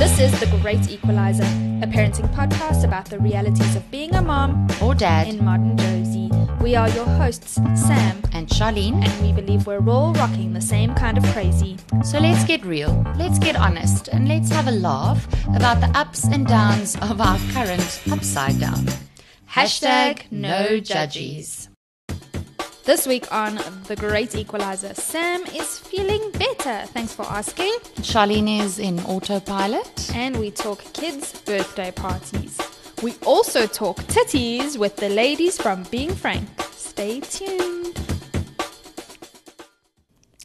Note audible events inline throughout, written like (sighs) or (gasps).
This is The Great Equalizer, a parenting podcast about the realities of being a mom or dad in modern Jersey. We are your hosts, Sam and Charlene, and we believe we're all rocking the same kind of crazy. So let's get real, let's get honest, and let's have a laugh about the ups and downs of our current upside down. Hashtag no judges. This week on The Great Equalizer, Sam is feeling better. Thanks for asking. Charlene is in autopilot. And we talk kids' birthday parties. We also talk titties with the ladies from Being Frank. Stay tuned.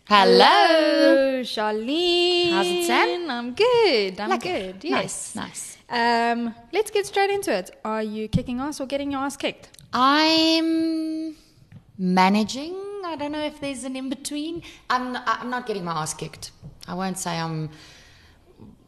Hello, Charlene. How's it, Sam? I'm good. I'm like good. It. Yes. Nice, nice. Um, let's get straight into it. Are you kicking ass or getting your ass kicked? I'm managing. I don't know if there's an in between. I'm not, I'm not getting my ass kicked. I won't say I'm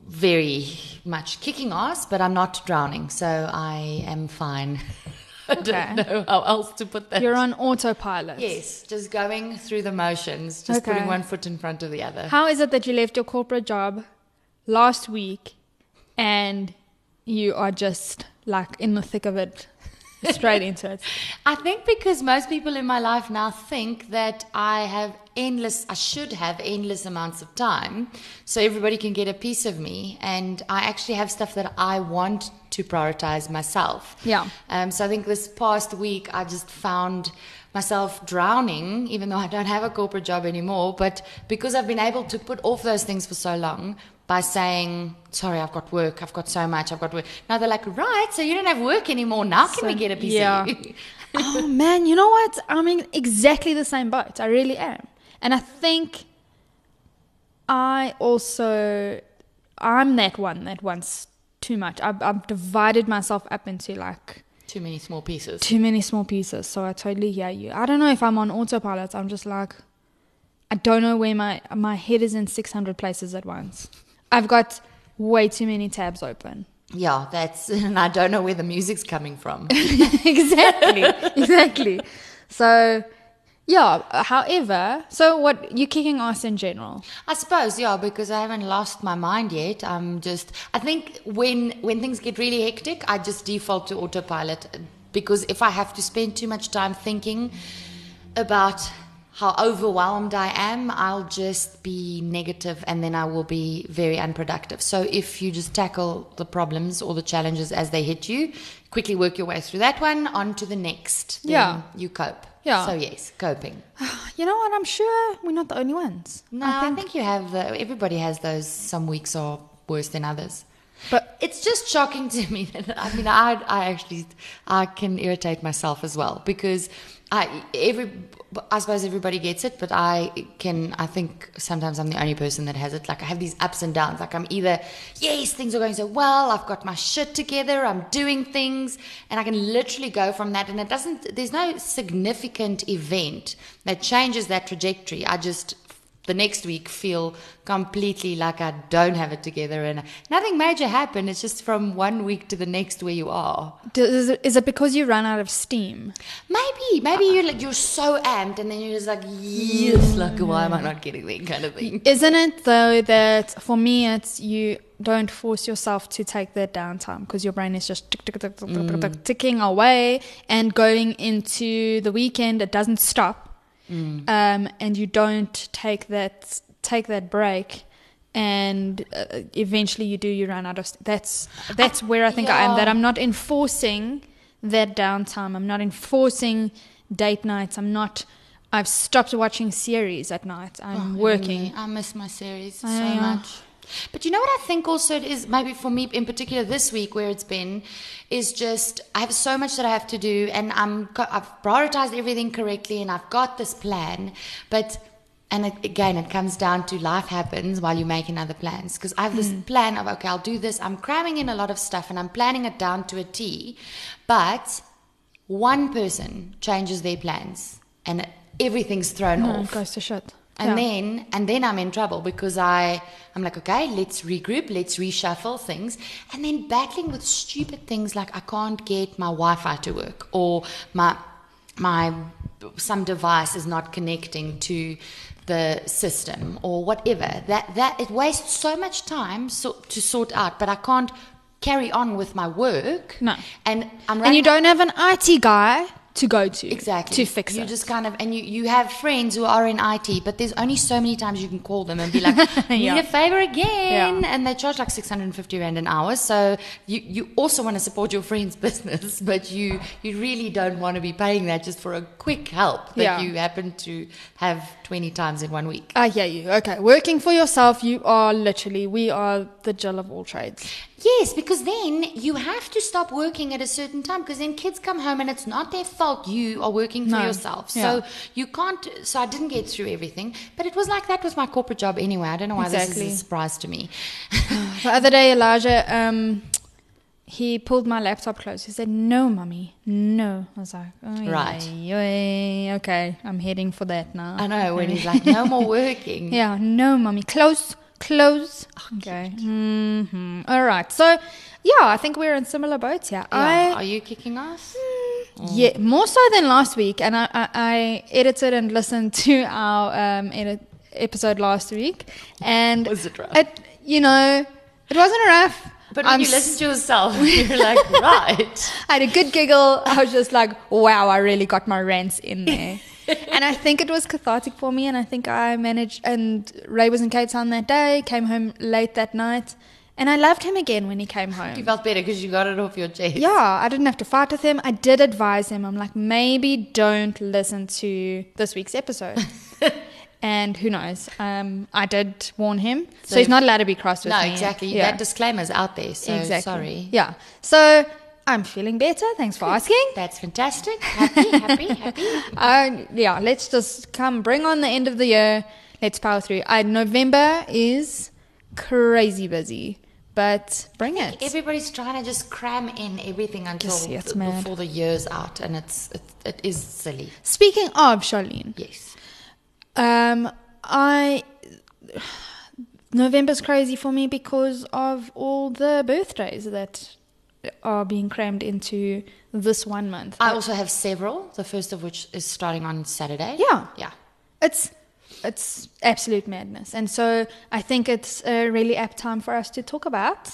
very much kicking ass, but I'm not drowning, so I am fine. (laughs) I don't know how else to put that. You're on autopilot. Yes, just going through the motions, just Okay. putting one foot in front of the other. How is it that you left your corporate job last week and you are just like in the thick of it, (laughs) straight into it? I think because most people in my life now think that I have endless, I should have endless amounts of time so everybody can get a piece of me. And I actually have stuff that I want to prioritize myself. Yeah. Um, so I think this past week I just found myself drowning, even though I don't have a corporate job anymore. But because I've been able to put off those things for so long by saying, sorry, I've got work, I've got so much, I've got work. Now they're like, right, so you don't have work anymore. Now can So, we get a piece yeah. of you? (laughs) oh man, you know what? I'm in exactly the same boat. I really am. And I think I also I'm that one that wants too much. I've, I've divided myself up into like Too many small pieces. too many small pieces. So I totally hear you. I don't know if I'm on autopilot. I'm just like I don't know where my my head is in 600 places at once. I've got way too many tabs open. Yeah, that's, (laughs) and I don't know where the music's coming from. (laughs) exactly, (laughs) exactly. So, yeah. Uh, however, so what you're kicking ass in general? I suppose, yeah, because I haven't lost my mind yet. I'm just, I think when when things get really hectic, I just default to autopilot because if I have to spend too much time thinking about how overwhelmed I am, I'll just be negative and then I will be very unproductive. So if you just tackle the problems or the challenges as they hit you, quickly work your way through that one, on to the next. Yeah. You cope. Yeah. So yes, coping. (sighs) You know what? I'm sure we're not the only ones. No, I think, you have the. Everybody has those. Some weeks are worse than others. But It's just shocking to me (laughs) that I mean I I actually I can irritate myself as well because I every I suppose everybody gets it, but I can I think sometimes I'm the only person that has it. Like I have these ups and downs. Like I'm either yes things are going so well, I've got my shit together, I'm doing things, and I can literally go from that. And it doesn't. There's no significant event that changes that trajectory. I just the next week feel completely like I don't have it together and nothing major happened. It's just from one week to the next where you are. does it, is it because you run out of steam? Maybe, maybe you're like you're so amped and then you're just like, yes, like why am I not getting there kind of thing. Isn't it though that for me it's you don't force yourself to take that downtime because your brain is just tick, tick, tick, tick, tick, tick, mm. tick, ticking away and going into the weekend it doesn't stop um, and you don't take that take that break and uh, eventually you do you run out of st- that's that's where I think I am that. I'm not enforcing that downtime I'm not enforcing date nights I'm not I've stopped watching series at night I'm Oh, working really, I miss my series so I know. much. But you know what I think also it is maybe for me in particular this week where it's been is just I have so much that I have to do and I'm I've prioritized everything correctly and I've got this plan. But and it, again it comes down to life happens while you're making other plans because I have this hmm. plan of okay I'll do this. I'm cramming in a lot of stuff and I'm planning it down to a T. But one person changes their plans and everything's thrown off. goes to shit. And Yeah. then and then I'm in trouble because I I'm like, okay, let's regroup, let's reshuffle things. And then battling with stupid things like I can't get my Wi Fi to work or my my some device is not connecting to the system or whatever. That that it wastes so much time so, to sort out, but I can't carry on with my work. No. and I'm and you don't have an IT guy to go to Exactly. to fix you it. You just kind of and you, you have friends who are in IT, but there's only so many times you can call them and be like, (laughs) need Yeah. a favor again, Yeah. and they charge like 650 rand an hour. So you, you also want to support your friend's (laughs) business, but you you really don't want to be paying that just for a quick help that Yeah. you happen to have 20 times in one week. I hear you. Okay, working for yourself, you are literally we are the Jill of all trades. Yes, because then you have to stop working at a certain time because then kids come home and it's not their fault you are working for No. yourself. Yeah. So you can't. So I didn't get through everything, but it was like that with my corporate job anyway. I don't know why this Exactly. is a surprise to me. (sighs) The other day, Elijah, um, he pulled my laptop close. He said, "No, mummy, no." I was like, oh, Right. okay, I'm heading for that now." I know when he's like, (laughs) no more working. Yeah, no, mummy. Close, close. Okay. hmm All right. So, yeah, I think we're in similar boats here. Yeah. I, Are you kicking us? yeah, more so than last week. And I, I, I edited and listened to our um, edit, episode last week. And Was it rough? It, you know, it wasn't rough. But when I'm you listen to yourself, (laughs) you're like, (laughs) right. I had a good giggle. I was just like, wow, I really got my rants in (laughs) there. And I think it was cathartic for me. And I think I managed. And Ray was in Cape Town that day, came home late that night. And I loved him again when he came home. You felt better because you got it off your chest. Yeah, I didn't have to fight with him. I did advise him. I'm like, maybe don't listen to this week's episode. (laughs) and who knows? Um, I did warn him. So, So he's not allowed to be cross with No, me. exactly. Yeah. That disclaimer's out there. So exactly. sorry. Yeah. So I'm feeling better. Thanks for asking. That's fantastic. Happy, happy, happy. (laughs) Uh, yeah, let's just come bring on the end of the year. Let's power through. I, November is crazy busy, but bring it. Everybody's trying to just cram in everything until it's the- before the year's out, and it's it, it is silly. Speaking of Charlene, Yes. um, I (sighs) November's crazy for me because of all the birthdays that are being crammed into this one month. I also have several. The first of which is starting on Saturday. Yeah. Yeah. it's it's absolute madness, and so I think it's a really apt time for us to talk about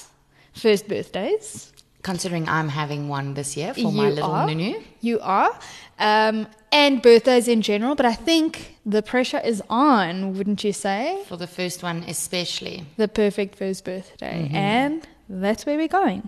first birthdays. Considering I'm having one this year for my little are. Nunu. You are. Um, and birthdays in general, but I think the pressure is on, wouldn't you say? For the first one, especially. The perfect first birthday. Mm-hmm. And that's where we're going.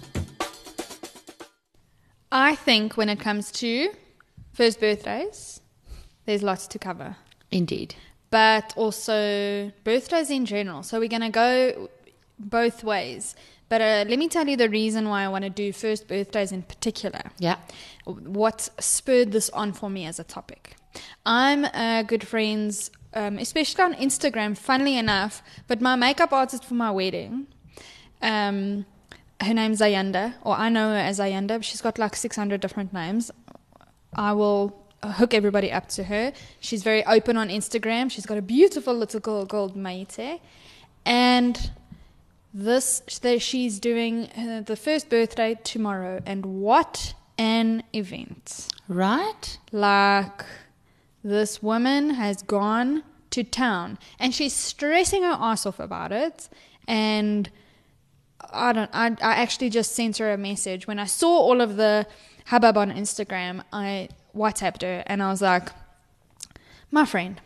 I think when it comes to first birthdays, there's lots to cover. Indeed. But also birthdays in general. So we're going to go both ways. But uh, let me tell you the reason why I want to do first birthdays in particular. Yeah. What spurred this on for me as a topic? I'm uh, good friends, um, especially on Instagram, funnily enough, but my makeup artist for my wedding, um, her name's Ayanda, or I know her as Ayanda. but She's got like 600 different names. I will hook everybody up to her. She's very open on Instagram. She's got a beautiful little girl called Maite. And this she's doing the first birthday tomorrow and what an event Right? like this woman has gone to town and she's stressing her ass off about it and i don't i, I actually just sent her a message when i saw all of the hubbub on instagram i whatsapped her and i was like my friend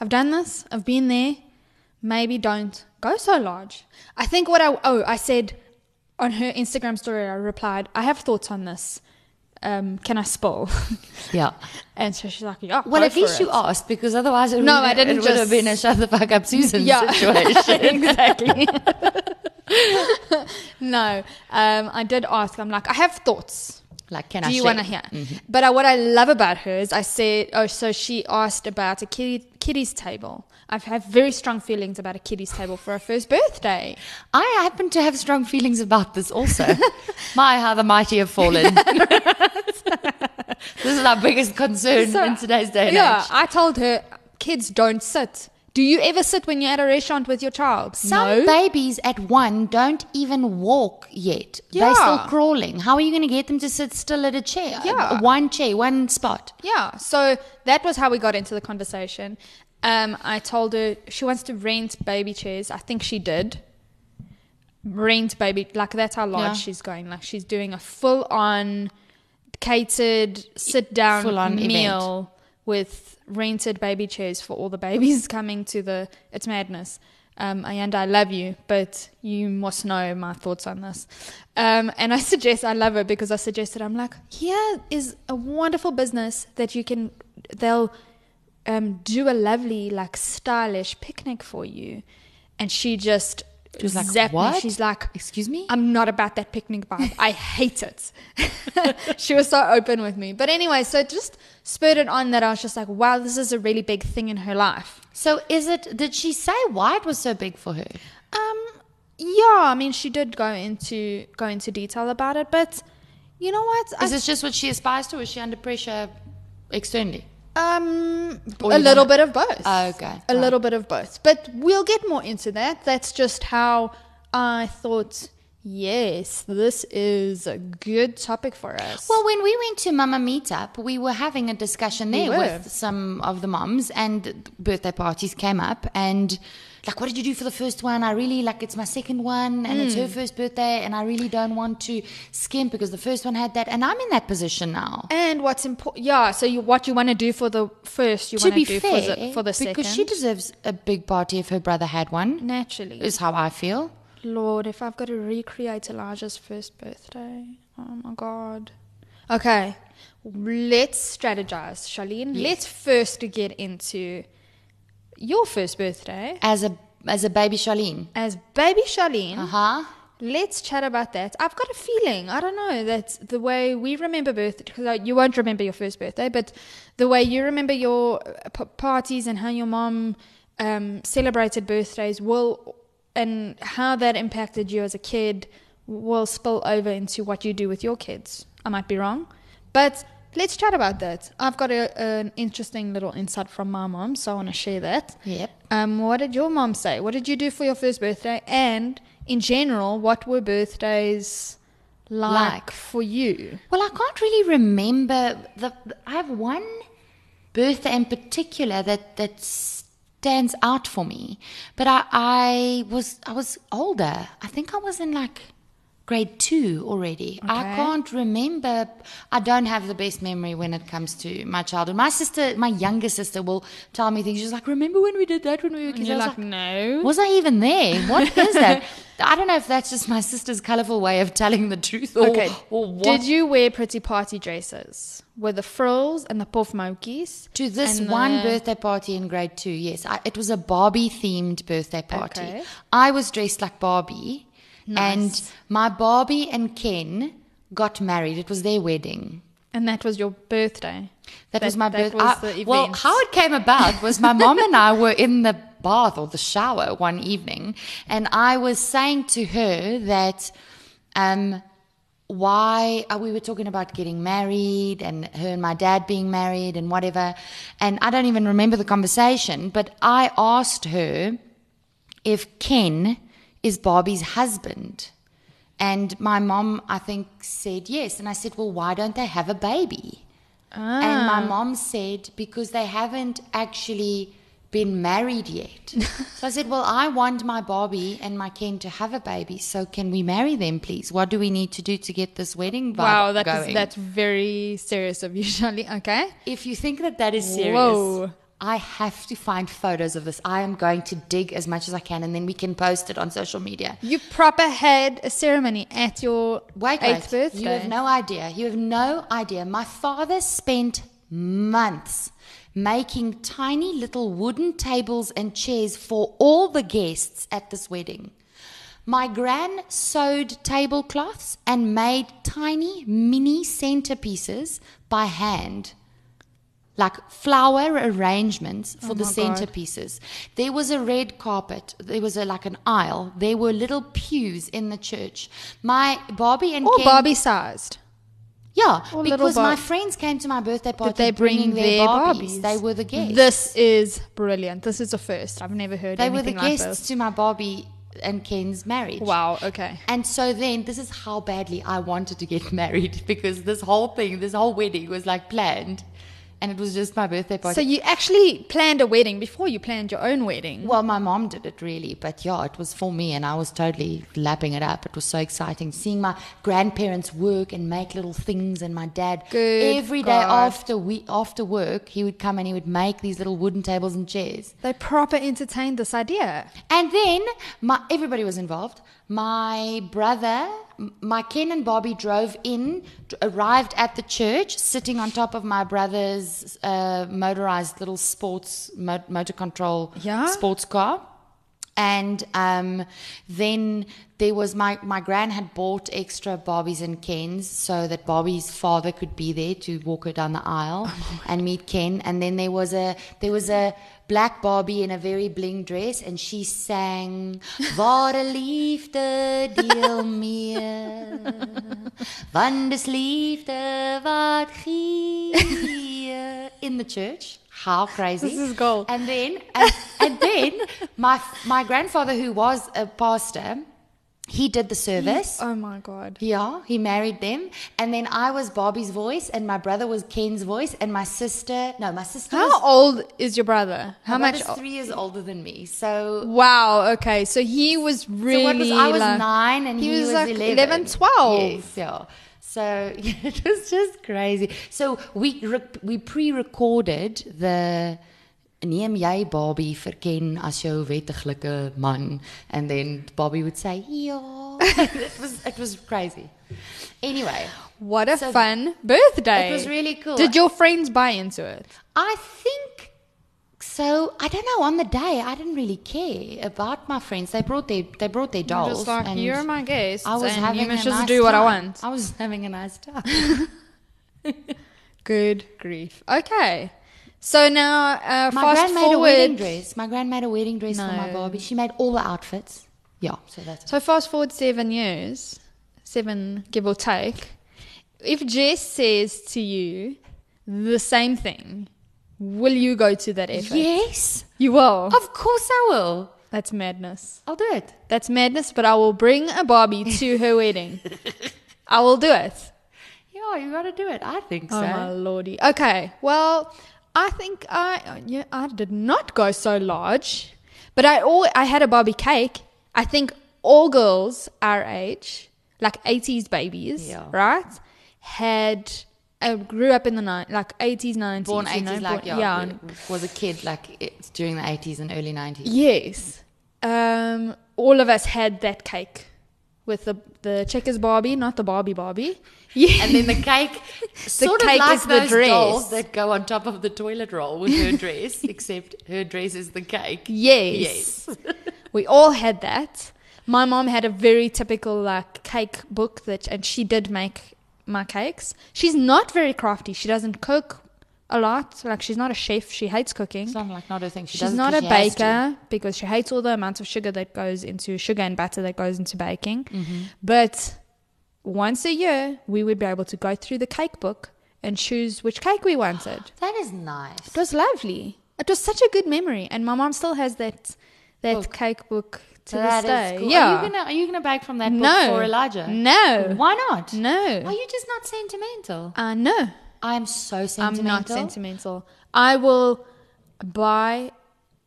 i've done this i've been there maybe don't go so large i think what i oh i said on her instagram story i replied i have thoughts on this um, can i spill (laughs) Yeah. and so she's like, yeah. Well, at least you asked because otherwise it, No, would, I didn't it would have just- been a shut the fuck up Susan (laughs) Yeah. situation. (laughs) exactly. (laughs) no, um, I did ask. I'm like, I have thoughts. Like, can Do I you want to hear? But uh, what I love about her is I said, oh, so she asked about a kitty, kiddies table. I've had very strong feelings about a kiddies table for her first birthday. I happen to have strong feelings about this also. (laughs) My, how the mighty have fallen. (laughs) this is our biggest concern So, in today's day and yeah, age. I told her, kids don't sit. Do you ever sit when you're at a restaurant with your child? Some no. babies at one don't even walk yet. They're Yeah. still crawling. How are you going to get them to sit still at a chair? Yeah. One chair, one spot. Yeah, so that was how we got into the conversation. Um, I told her she wants to rent baby chairs. I think she did. Rent baby, like that's how large Yeah. she's going. Like she's doing a full on catered sit down meal with rented baby chairs for all the babies (laughs) coming to the. It's madness. Um, and I love you, but you must know my thoughts on this. Um, and I (laughs) suggest, I love her because I suggested, I'm like, here is a wonderful business that you can, they'll um, do a lovely, like, stylish picnic for you. And she just She was like, zapped me. "What? She's like, Excuse me? I'm not about that picnic vibe. I hate it. (laughs) she was so open with me. But anyway, so it just spurred it on that I was just like, wow, this is a really big thing in her life. so is it, did she say why it was so big for her? Um, yeah, I mean, she did go into go into detail about it, but you know what? Is I, this just what she aspires to? Is she under pressure externally? Um, Or a little bit of both. Okay, a right. little bit of both. But we'll get more into that. That's just how I thought. Yes, this is a good topic for us. Well, when we went to Mama Meetup, we were having a discussion there were. with some of the moms, and birthday parties came up. And like, what did you do for the first one? I really like it's my second one, and it's her Hmm. first birthday, and I really don't want to skimp because the first one had that, and I'm in that position now. And what's important, yeah. So you, what you want to do for the first, you to want be do fair, for the, for the second. because she deserves a big party if her brother had one. naturally. Is how I feel. Lord, if I've got to recreate Elijah's first birthday, oh my God. Okay, let's strategize, Charlene. Let's first get into your first birthday As a as a baby Charlene. as baby Charlene. Uh huh. Let's chat about that. I've got a feeling, I don't know, that the way we remember birthday, because you won't remember your first birthday, but the way you remember your uh, p- parties and how your mom um, celebrated birthdays will, and how that impacted you as a kid, will spill over into what you do with your kids. I might be wrong, but let's chat about that. I've got a, an interesting little insight from my mom, so I want to share that. Yep. Um, what did your mom say? What did you do for your first birthday? And in general, what were birthdays like, Like. for you? Well, I can't really remember the. I have one birthday in particular that that stands out for me, but I I was I was older. I think I was in like grade two already. I can't remember. I don't have the best memory when it comes to my childhood. My sister, my younger sister, will tell me things. She's like, "Remember when we did that when we were kids?" And you're I was like, no. was I even there? What (laughs) is that? I don't know if that's just my sister's colorful way of telling the truth or, Okay. or what. Did you wear pretty party dresses with the frills and the puff monkeys? To this one the- birthday party in grade two, yes. I, it was a Barbie themed birthday party. Okay. I was dressed like Barbie. And my Barbie and Ken got married. It was their wedding. And that was your birthday. That, was my that birthday. Well, how it came about was my mom and I were in the bath or the shower one evening, and I was saying to her that um, why uh, we were talking about getting married and her and my dad being married and whatever. And I don't even remember the conversation, but I asked her if Ken is Barbie's husband. And my mom, I think, said yes. And I said, well, why don't they have a baby? And Ah. my mom said, because they haven't actually been married yet. (laughs) so I said, well, I want my Barbie and my Ken to have a baby. So can we marry them, please? What do we need to do to get this wedding vibe Wow, that going? that's very serious of you, Charlie. Okay. if you think that that is serious, Whoa. I have to find photos of this. I am going to dig as much as I can, and then we can post it on social media. You proper had a ceremony at your Wait, eighth wait. birthday. You have no idea. You have no idea. My father spent months making tiny little wooden tables and chairs for all the guests at this wedding. My gran sewed tablecloths and made tiny mini centerpieces by hand. Like flower arrangements for Oh the my God. centerpieces. There was a red carpet. There was a like an aisle. There were little pews in the church. My Barbie and Or Ken, Barbie sized. yeah, or because my friends came to my birthday party Did they bring bringing their Barbies. Barbies? They were the guests. This is brilliant. This is the first. I've never heard of that. they were the like guests this. to my Barbie and Ken's marriage. Wow. Okay. And so then, this is how badly I wanted to get (laughs) married because this whole thing, this whole wedding was like planned, and it was just my birthday party. So you actually planned a wedding before you planned your own wedding. well, my mom did it really, but yeah, it was for me, and I was totally lapping it up. It was so exciting seeing my grandparents work and make little things, and my dad Good every day God. after we after work he would come and he would make these little wooden tables and chairs. They proper entertained this idea. And then my everybody was involved. My brother, my Ken and Bobby drove in, arrived at the church, sitting on top of my brother's uh, motorized little sports mo- motor control Yeah? sports car. And um, then there was my my gran had bought extra Barbies and Kens so that Bobby's father could be there to walk her down the aisle (laughs) and meet Ken. And then there was a there was a black Barbie in a very bling dress, and she sang "Ware liefde deel meer, want dis liefde wat gee" in the church. How crazy! This is gold. And then, and, and then, my my grandfather, who was a pastor, he did the service. Oh my god. Yeah, he married them, and then I was Bobby's voice, and my brother was Ken's voice, and my sister, no, my sister. How was, old is your brother? How much? three years older than me, so. Wow. Okay. So he was really so what was I was like, nine and he, he was was, like 11. 11, 12. Yes, yeah. So (laughs) it was just crazy. So we we pre-recorded the neem jy Bobby vir Ken as jou wettiglike man and then Bobby would say ja. (laughs) it was it was crazy. Anyway, What a So- fun birthday. it was really cool. Did your friends buy into it? I think so. I don't know. On the day, I didn't really care about my friends. They brought their they brought their dolls. Just like and you're my guest, I was having you must a just nice do what I want. I was having a nice time. (laughs) Good grief. Okay. So now, uh, my fast grand made a wedding dress. My grand made a wedding dress for my Barbie. She made all the outfits. Yeah, so that's So fast forward seven years, seven give or take. If Jess says to you the same thing, will you go to that effort? yes. You will. Of course I will. That's madness. I'll do it. That's madness. But I will bring a Barbie (laughs) to her wedding. I will do it. Yeah, you got to do it. I think Oh so. my lordy. Okay. Well, I think I yeah I did not go so large, but I all I had a Barbie cake. I think all girls our age, like 80s babies, Yeah. right, had I grew up in the ni- like 80s, 90s, Born you 80s, know, like, born- yeah, yeah, was a kid, like, it's during the 80s and early 90s. Yes. Um, all of us had that cake with the the checkers Barbie, not the Barbie Barbie. Yeah. And then the cake, (laughs) sort cake of like is the those dress. dolls that go on top of the toilet roll with her dress, (laughs) except her dress is the cake. Yes. we all had that. My mom had a very typical like cake book that and she did make my cakes. She's not very crafty. She doesn't cook a lot. Like she's not a chef. She hates cooking. Not like not a thing. She She's not a she baker because she hates all the amounts of sugar that goes into sugar and butter that goes into baking. Mm-hmm. But once a year, we would be able to go through the cake book and choose which cake we wanted. (gasps) That is nice. It was lovely. It was such a good memory, and my mom still has that that Book. cake book to this is day. cool. Yeah. Are you gonna Are you gonna bake from that book no. for Elijah? No. Why not? No. Are you just not sentimental? Uh, no. I'm so sentimental. I'm not sentimental. I will buy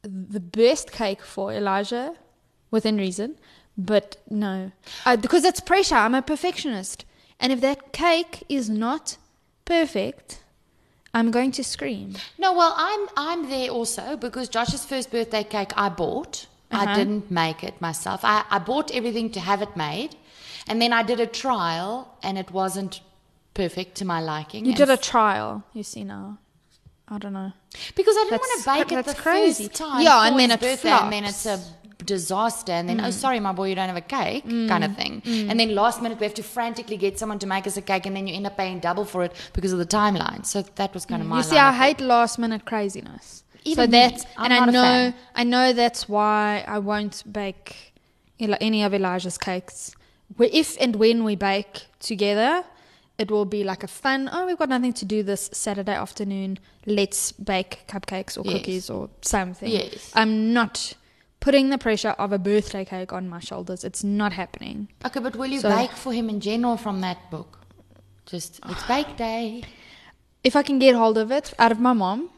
the best cake for Elijah within reason, but no. I, because it's pressure. I'm a perfectionist. And if that cake is not perfect, I'm going to scream. No, well, I'm I'm there also because Josh's first birthday cake I bought. I Uh-huh. didn't make it myself. I, I bought everything to have it made, and then I did a trial, and it wasn't perfect to my liking. You and did a trial, you see now. I don't know. because I didn't want to bake it the that's crazy. first time. Yeah, and then it birthday, and then flops. it's a disaster and then oh, Mm. oh sorry my boy you don't have a cake mm. kind of thing mm. and then last minute we have to frantically get someone to make us a cake and then you end up paying double for it because of the timeline so that was kind of mm. my You see, I hate last minute craziness. Even so that's I'm and I know. I know that's why I won't bake any of Elijah's cakes. If and when we bake together, it will be like a fun. Oh, we've got nothing to do this Saturday afternoon. Let's bake cupcakes or Yes. cookies or something. Yes. I'm not putting the pressure of a birthday cake on my shoulders. It's not happening. Okay, but will you So- bake for him in general from that book? Just it's bake day. (sighs) If I can get hold of it out of my mom,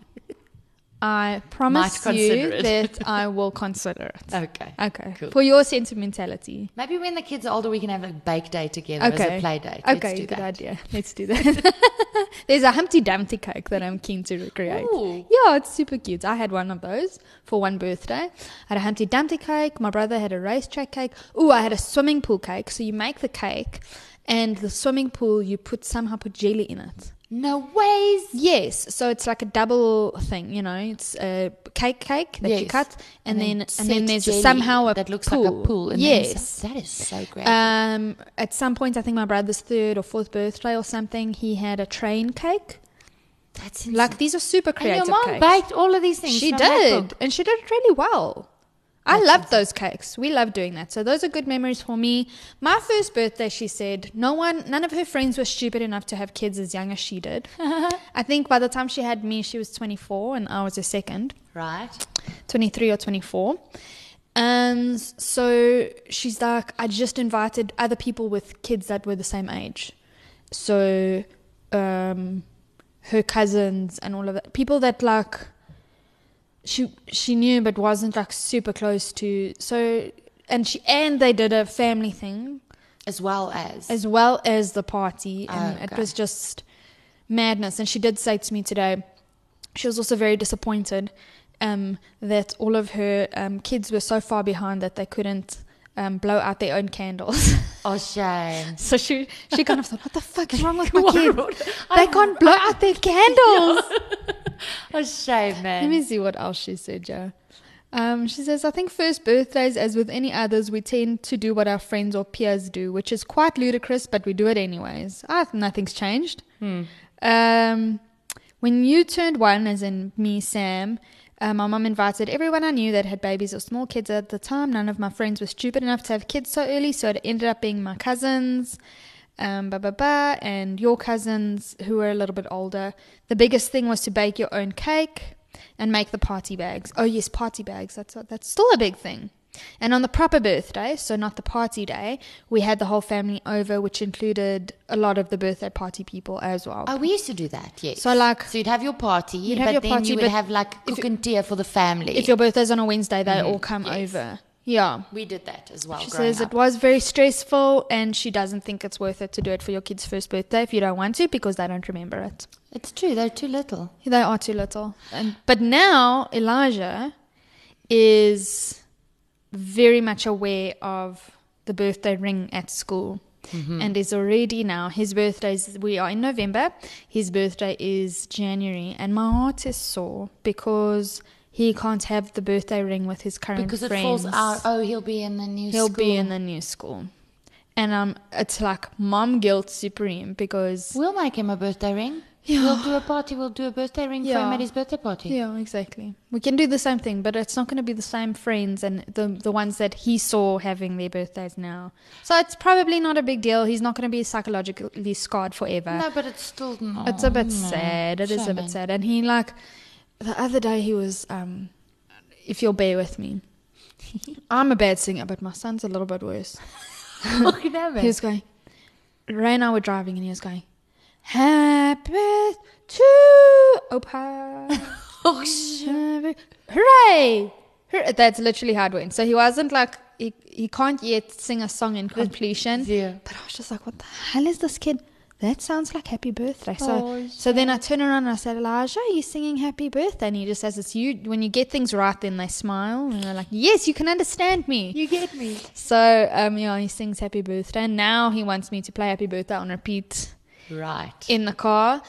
I promise you it. that (laughs) I will consider it. Okay. Okay. Cool. For your sentimentality. Maybe when the kids are older, we can have a bake day together as a play date. Let's Okay, do good that. idea. Let's do that. (laughs) There's a Humpty Dumpty cake that I'm keen to recreate. Ooh. Yeah, it's super cute. I had one of those for one birthday. I had a Humpty Dumpty cake. My brother had a racetrack cake. Ooh, I had a swimming pool cake. So you make the cake, and the swimming pool you put somehow put jelly in it. No ways. Yes, so it's like a double thing, you know. It's a cake cake that you cut, and, then and then there's somehow a that looks pool. like a pool. And yes, that is so great. um, at some point, I think my brother's third or fourth birthday or something, he had a train cake. That's Like these are super creative. and your mom cakes. baked all of these things. she did, and she did it really well. I That's loved those cakes. We love doing that. So those are good memories for me. My first birthday, she said, no one, none of her friends were stupid enough to have kids as young as she did. (laughs) I think by the time she had me, she was 24 and I was her second. Right. 23 or 24. And so she's like, I just invited other people with kids that were the same age. So um, her cousins and all of that. People that like she she knew but wasn't like super close to. So and she and they did a family thing As well as. as well as the party and Oh, it was just madness and she did say to me today she was also very disappointed um, that all of her um, kids were so far behind that they couldn't um, blow out their own candles (laughs) oh, shame. so she she kind of thought what the (laughs) fuck is wrong with (laughs) my kids they can't blow out their candles Oh, shame, man. let me see what else she said Joe um, she says, I think first birthdays, as with any others, we tend to do what our friends or peers do, which is quite ludicrous, but we do it anyways. Ah, nothing's changed. Hmm. Um, when you turned one, as in me, Sam, uh, my mum invited everyone I knew that had babies or small kids at the time. None of my friends were stupid enough to have kids so early, so it ended up being my cousins, um, ba ba ba, and your cousins who were a little bit older. The biggest thing was to bake your own cake and make the party bags. Oh yes, party bags. That's that's still a big thing. And on the proper birthday, so not the party day, we had the whole family over, which included a lot of the birthday party people as well. Oh, we used to do that, yes. So, like- so you'd have your party, You'd have but your then party, you would have like cook and tea for the family. if your birthday's on a Wednesday, they mm-hmm. all come yes. over. Yeah. we did that as well. She says up. it was very stressful and she doesn't think it's worth it to do it for your kid's first birthday if you don't want to because they don't remember it. It's true. They're too little. They are too little. And but now Elijah is very much aware of the birthday ring at school. And is already now his birthday is we are in November. His birthday is January, and my heart is sore because he can't have the birthday ring with his current Because it friends. falls out. Oh, he'll be in the new He'll school. be in the new school, and um, it's like mom guilt supreme because We'll make him a birthday ring. Yeah. We'll do a party. We'll do a birthday ring for him Yeah. at his birthday party. Yeah, exactly. We can do the same thing, but it's not going to be the same friends and the the ones that he saw having their birthdays now. So it's probably not a big deal. He's not going to be psychologically scarred forever. No, but it's still. No, it's a bit no. sad. It is a bit sad. And he like the other day he was um if you'll bear with me. (laughs) I'm a bad singer, but my son's a little bit worse. (laughs) Fucking hell, man. He was going Ray and I were driving and he was going Happy birthday to Opa. (laughs) Oh, shit. Hooray! Hooray! That's literally how it went. So he wasn't like, he, he can't yet sing a song in completion. Yeah. But I was just like, what the hell is this kid? That sounds like happy birthday. So, Oh, so then I turn around and I said, Elijah, are you singing happy birthday? And he just says, it's you. When you get things right, then they smile. And they're like, yes, you can understand me. You get me. So, um, yeah, he sings happy birthday. And now he wants me to play happy birthday on repeat Right. in the car.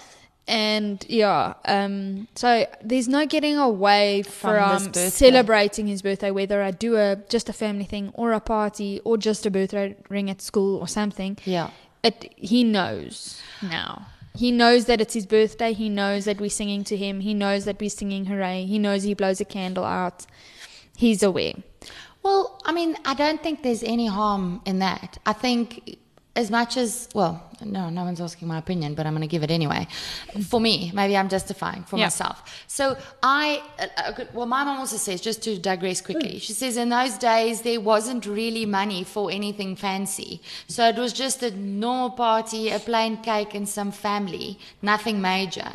And yeah, um, so there's no getting away From from, celebrating his birthday, whether I do a just a family thing or a party or just a birthday ring at school or something. Yeah. It he knows now. He knows that it's his birthday. He knows that we're singing to him. He knows that we're singing hooray. He knows he blows a candle out. He's aware. Well, I mean, I don't think there's any harm in that. I think as much as well, no, no one's asking my opinion, but I'm going to give it anyway. For me, maybe I'm justifying for Yeah. myself. So I, uh, uh, well, my mom also says, just to digress quickly, she says in those days there wasn't really money for anything fancy. So it was just a normal party, a plain cake, and some family, nothing major,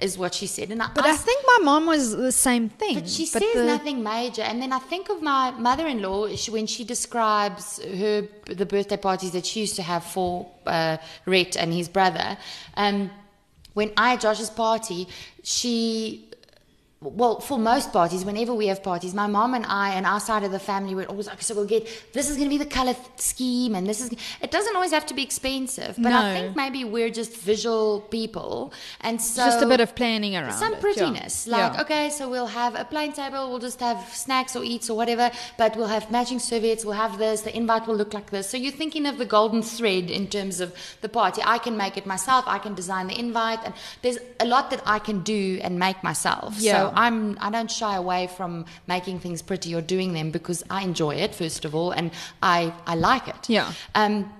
is what she said. And I, But I, think my mom was the same thing. but she says the- nothing major, and then I think of my mother-in-law she, when she describes her the birthday parties that she used to have for uh, Rhett and his brother. Um, when I had Josh's party, she. Well, for most parties, whenever we have parties, my mom and I and our side of the family were always like, so we'll get this is going to be the color th- scheme, and this is. It doesn't always have to be expensive, but I think maybe we're just visual people, and so just a bit of planning around some it, yeah. prettiness. Like, Yeah. okay, so we'll have a plain table, we'll just have snacks or eats or whatever, but we'll have matching serviettes, we'll have this, the invite will look like this. So you're thinking of the golden thread in terms of the party. I can make it myself, I can design the invite, and there's a lot that I can do and make myself. Yeah. So I'm I don't shy away from making things pretty or doing them because I enjoy it, first of all, and I, I like it. Yeah. Um,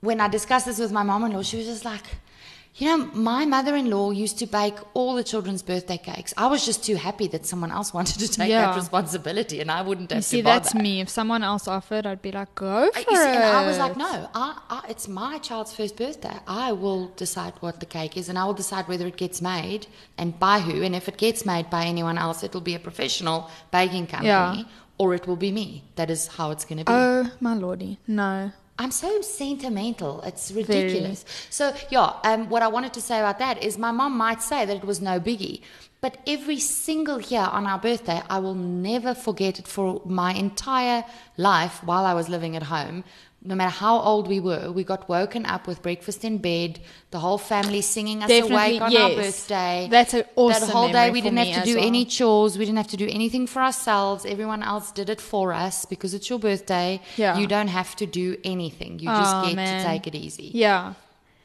when I discussed this with my mom-in-law, she was just like, you know, my mother-in-law used to bake all the children's birthday cakes. I was just too happy that someone else (laughs) wanted to take Yeah. that responsibility, and I wouldn't have You see, that's me. If someone else offered, I'd be like, go for I- see, it. and I was like, no, I, I, it's my child's first birthday. I will decide what the cake is, and I will decide whether it gets made and by who. And if it gets made by anyone else, it will be a professional baking company, Yeah. or it will be me. That is how it's going to be. Oh my lordy, no. I'm so sentimental. It's ridiculous. So, yeah, um, what I wanted to say about that is my mom might say that it was no biggie, but every single year on our birthday, I will never forget it for my entire life while I was living at home. No matter how old we were, we got woken up with breakfast in bed, the whole family singing us Definitely, awake on our birthday. That's an awesome That whole day, we didn't have to do well. any chores. We didn't have to do anything for ourselves. Everyone else did it for us because it's your birthday. Yeah. You don't have to do anything. You Oh, just get man. to take it easy. Yeah.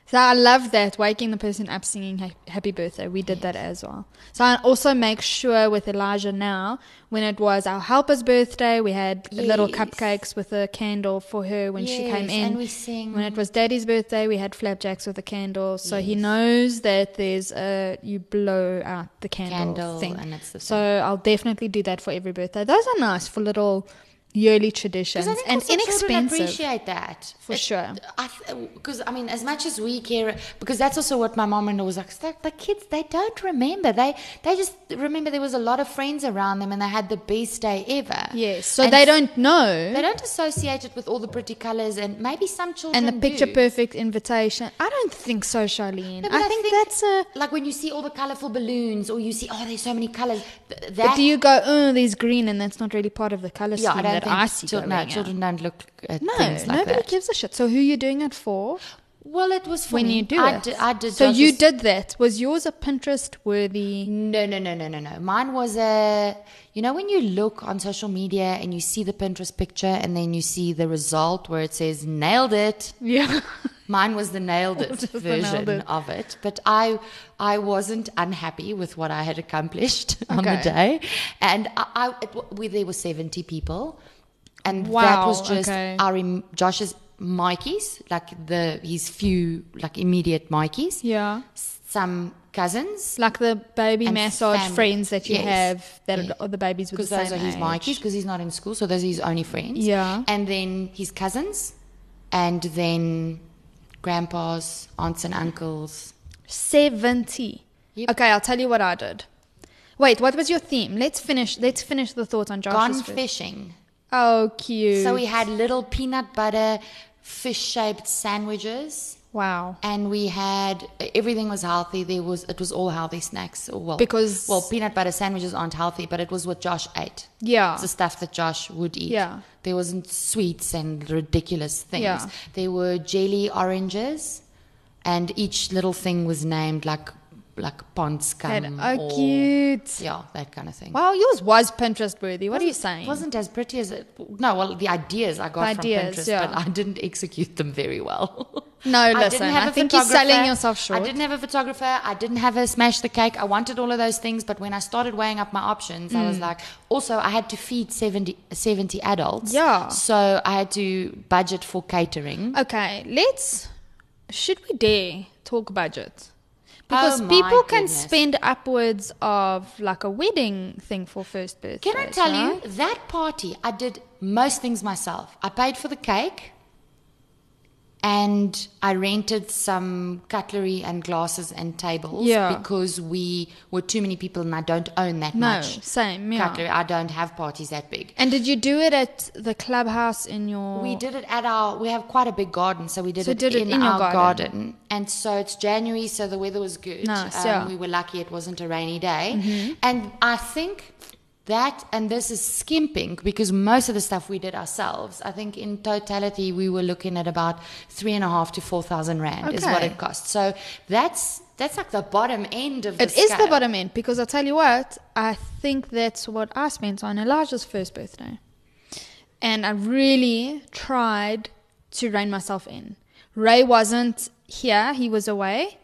So I love that waking the person up singing ha- happy birthday. We did that as well. So I also make sure with Elijah now when it was our helper's birthday, we had little cupcakes with a candle for her when she came Yes, in. and we sing. When it was Daddy's birthday, we had flapjacks with a candle. So he knows that there's a you blow out the candle, Candle, thing. and it's the so I'll definitely do that for every birthday. Those are nice for little yearly traditions I think and inexpensive. appreciate that For sure. Because I, mean, as much as we care, because that's also what my mom and I was like. The, the kids, they don't remember. They they just remember there was a lot of friends around them, and they had the best day ever. Yes. So And they don't know. They don't associate it with all the pretty colors, and maybe some children and the picture do. perfect invitation. I don't think so, Charlene. No, but I, think, that's a. like when you see all the colorful balloons, or you see oh, there's so many colors. th- But do you go, oh, there's green, and that's not really part of the color yeah, scheme I that I see no, children don't look at No, things like nobody that. gives a shit. So who are you doing it for? well, it was for when me. you do I it. Did, I did. so you Josh's- did that. Was yours a Pinterest worthy? No, no, no, no, no, no. Mine was a. You know, when you look on social media and you see the Pinterest picture and then you see the result where it says nailed it. Yeah. (laughs) Mine was the nailed it version nailed it. of it, but I I wasn't unhappy with what I had accomplished (laughs) on the day, and I, I it, we, there were seventy people, and that was just okay. our Josh's Mikeys, like the his few like immediate Mikeys, Yeah. some cousins, Like the baby massage family. friends that you Yes. have that Yeah. are the babies with the because those are his age. Mikeys because he's not in school, so those are his only friends. Yeah. and then his cousins, and then grandpas, aunts and uncles. 70. Yep. Okay, I'll tell you what I did. Wait, what was your theme? Let's finish let's finish the thought on Josh's Gone first. fishing. Oh, cute. So we had little peanut butter fish shaped sandwiches wow. and we had everything was healthy there was it was all healthy snacks well Because- well peanut butter sandwiches aren't healthy but it was what Josh ate Yeah. it's the stuff that Josh would eat Yeah. there wasn't sweets and ridiculous things Yeah. there were jelly oranges and each little thing was named like like ponds come. And, oh, or- cute. Yeah, that kind of thing. Wow, yours was Pinterest worthy. What are you saying? It wasn't as pretty as it. No, well, the ideas I got The ideas, from Pinterest, yeah. but I didn't execute them very well. (laughs) No, I listen, didn't have I think you're selling yourself short. I didn't have a photographer. I didn't have a smash the cake. I wanted all of those things, but when I started weighing up my options, I Mm. was like, also I had to feed 70, 70 adults. Yeah. So I had to budget for catering. Okay, let's. Should we dare talk budget? Because Oh people can goodness. spend upwards of like a wedding thing for first birthday. Can I tell you that party? I did most things myself. I paid for the cake, and I rented some cutlery and glasses and tables. Yeah. Because we were too many people, and I don't own that No, much same, yeah. cutlery. I don't have parties that big. And did you do it at the clubhouse in your? We did it at our. We have quite a big garden, so we did So it did it in, in your our garden. garden. And so it's January, so the weather was good. Nice, um, yeah. Mm-hmm. We were lucky it wasn't a rainy day. And I think that, and this is skimping because most of the stuff we did ourselves. I think in totality we were looking at about three and a half to four thousand rand is what it cost. So that's that's like the bottom end of the It is the bottom end because I tell you what, I think that's what I spent on Elijah's first birthday. And I really tried to rein myself in. Ray wasn't here, he was away,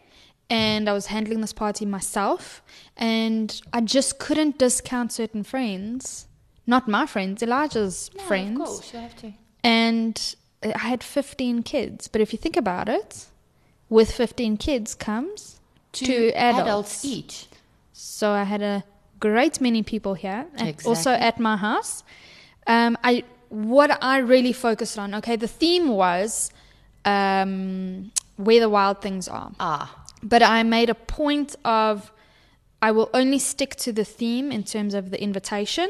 and I was handling this party myself. And I just couldn't discount certain friends. Not my friends, Elijah's No, friends. Of course, you have to. And I had 15 kids. But if you think about it, with 15 kids comes two, adults. each. So I had a great many people here, and also at my house. Um, I what I really focused on. Okay, the theme was um, where the wild things are, Ah, but I made a point of I will only stick to the theme in terms of the invitation,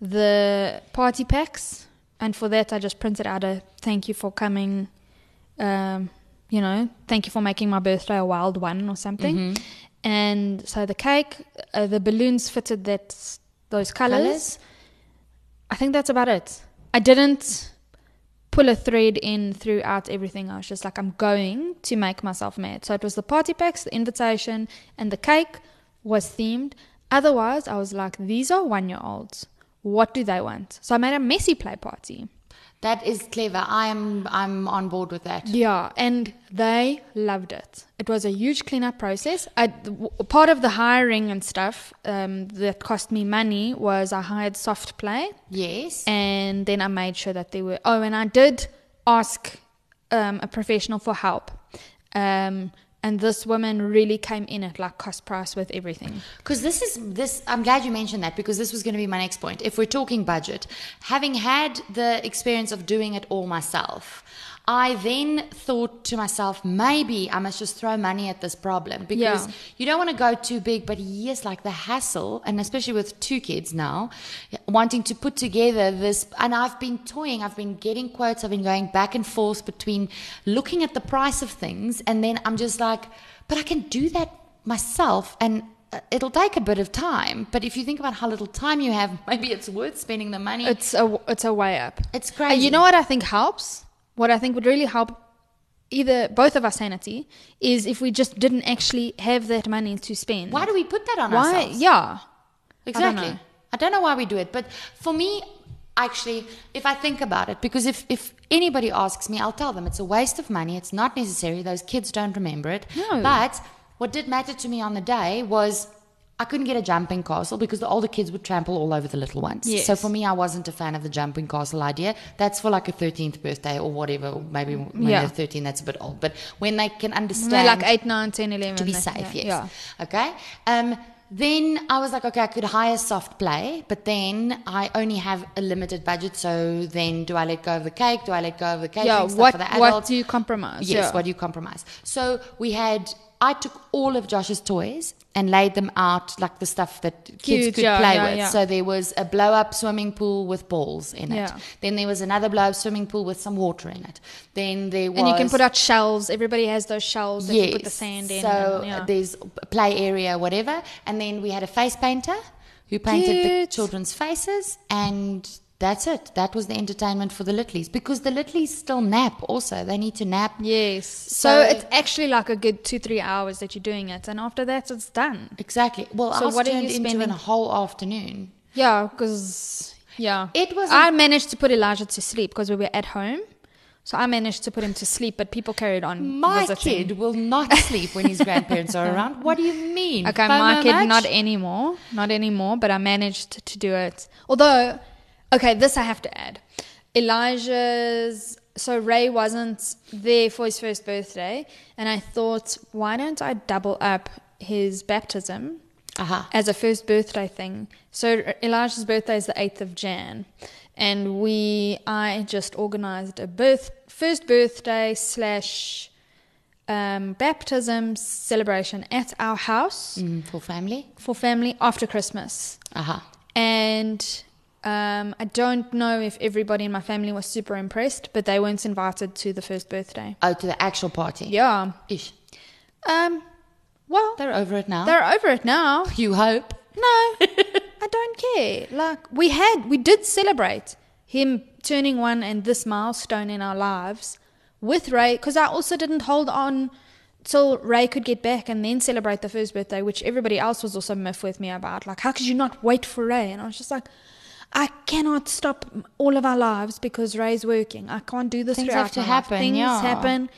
the party packs, and for that I just printed out a thank you for coming. Um, you know, thank you for making my birthday a wild one or something. Mm-hmm. And so the cake, uh, the balloons fitted that those colors. Colours? I think that's about it. I didn't pull a thread in throughout everything. I was just like, I'm going to make myself mad. So it was the party packs, the invitation, and the cake was themed. Otherwise, I was like, these are one year olds. What do they want? So I made a messy play party. that is clever. I'm I'm on board with that. Yeah, and they loved it. It was a huge cleanup process. I, part of the hiring and stuff um, that cost me money was I hired soft play. Yes. and then I made sure that they were. Oh, and I did ask um, a professional for help, um, and this woman really came in at like cost price with everything. Because this is this, I'm glad you mentioned that because this was going to be my next point. If we're talking budget, having had the experience of doing it all myself, I then thought to myself, maybe I must just throw money at this problem because Yeah. you don't want to go too big. But yes, like the hassle, and especially with two kids now, wanting to put together this, and I've been toying, I've been getting quotes, I've been going back and forth between looking at the price of things, and then I'm just like, but I can do that myself, and uh, it'll take a bit of time. But if you think about how little time you have, (laughs) maybe it's worth spending the money. It's a it's a way up. It's Uh, crazy. you know what I think helps? What I think would really help either both of our sanity is if we just didn't actually have that money to spend. Why do we put that on Why? ourselves? Yeah. Exactly. know. I don't know why we do it, but for me, actually, if I think about it, because if, if anybody asks me, I'll tell them it's a waste of money. It's not necessary. Those kids don't remember it. No. But what did matter to me on the day was I couldn't get a jumping castle because the older kids would trample all over the little ones. Yes. So for me, I wasn't a fan of the jumping castle idea. That's for like a 13th birthday or whatever, or maybe when Yeah. they're 13, that's a bit old. But when they can understand They're like 8, 9, 10, 11. to be that- safe, yeah, yes. Yeah. Okay. Um, then I was like, okay, I could hire soft play, but then I only have a limited budget. So then, do I let go of the cake? Do I let go of the cake? Yeah, stuff what, for the adults? what do you compromise? yes, yeah. what do you compromise? So we had. I took all of Josh's toys and laid them out like the stuff that kids Cute, could yeah, play yeah, with. yeah. So there was a blow up swimming pool with balls in it. Yeah. Then there was another blow up swimming pool with some water in it. Then there was and you can put out shelves. Everybody has those shelves that you put the sand in. so and, yeah. there's a play area, whatever. And then we had a face painter who painted the children's faces, and that's it. That was the entertainment for the Littlies because the Littlies still nap. Also, they need to nap. Yes. So, So- it's actually like a good two, three hours that you're doing it. And after that, it's done. Exactly. Well, So I was what turned into spending- a whole afternoon. Yeah, because, yeah. It was I managed to put Elijah to sleep because we were at home. So I managed to put him to sleep, but people carried on. My visiting. kid will not sleep when his grandparents are (laughs) around. What do you mean? Okay, FOMO my kid much? not anymore, not anymore. But I managed to do it. Although, okay, this I have to add. Elijah's so Ray wasn't there for his first birthday, and I thought, why don't I double up his baptism Aha. as a first birthday thing? So Elijah's birthday is the eighth of Jan, and we I just organized a birth first birthday slash um, baptism celebration at our house Mm, for family. for family after Christmas. Aha. And um, I don't know if everybody in my family was super impressed, but they weren't invited to the first birthday. Oh, to the actual party. Yeah. Ish. Um. Well, They're over it now. they're over it now. (laughs) you hope. No, I don't care. Like we had, we did celebrate him turning one and this milestone in our lives with Ray, because I also didn't hold on till Ray could get back and then celebrate the first birthday, which everybody else was also miffed with me about. Like, how could you not wait for Ray? And I was just like. I cannot stop all of our lives because Ray's working. I can't do this Things have to life. happen, Things yeah. happen,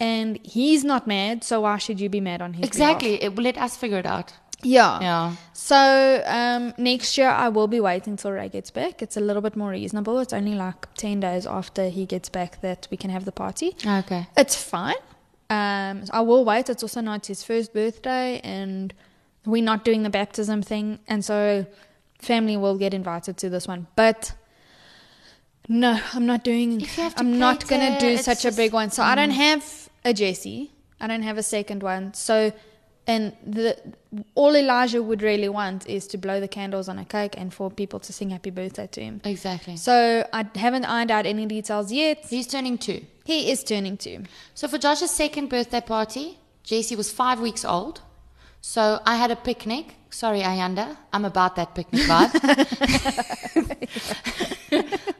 and he's not mad. So why should you be mad on his behalf? Exactly. It, let us figure it out. Yeah. Yeah. So um, next year I will be waiting till Ray gets back. It's a little bit more reasonable. It's only like ten days after he gets back that we can have the party. Okay. It's fine. Um, I will wait. It's also not his first birthday, and we're not doing the baptism thing, and so family will get invited to this one. But no, I'm not doing. If you have to I'm not gonna do such a big one. So I Mm. don't have a Jessie. I don't have a second one. So, and the all Elijah would really want is to blow the candles on a cake and for people to sing happy birthday to him. Exactly. So I haven't ironed out any details yet. He's turning two. He is turning two. So for Josh's second birthday party, Jessie was five weeks old. So I had a picnic. Sorry, Ayanda. I'm about that picnic vibe.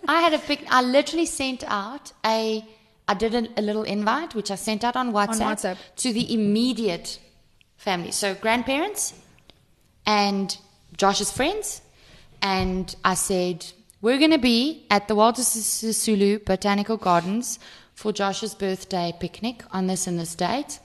(laughs) I had a picnic. I literally sent out a. I did a, a little invite, which I sent out on WhatsApp, WhatsApp. to the immediate family. So grandparents and Josh's friends. And I said, we're going to be at the Walter Sisulu Botanical Gardens for Josh's birthday picnic on this and this date.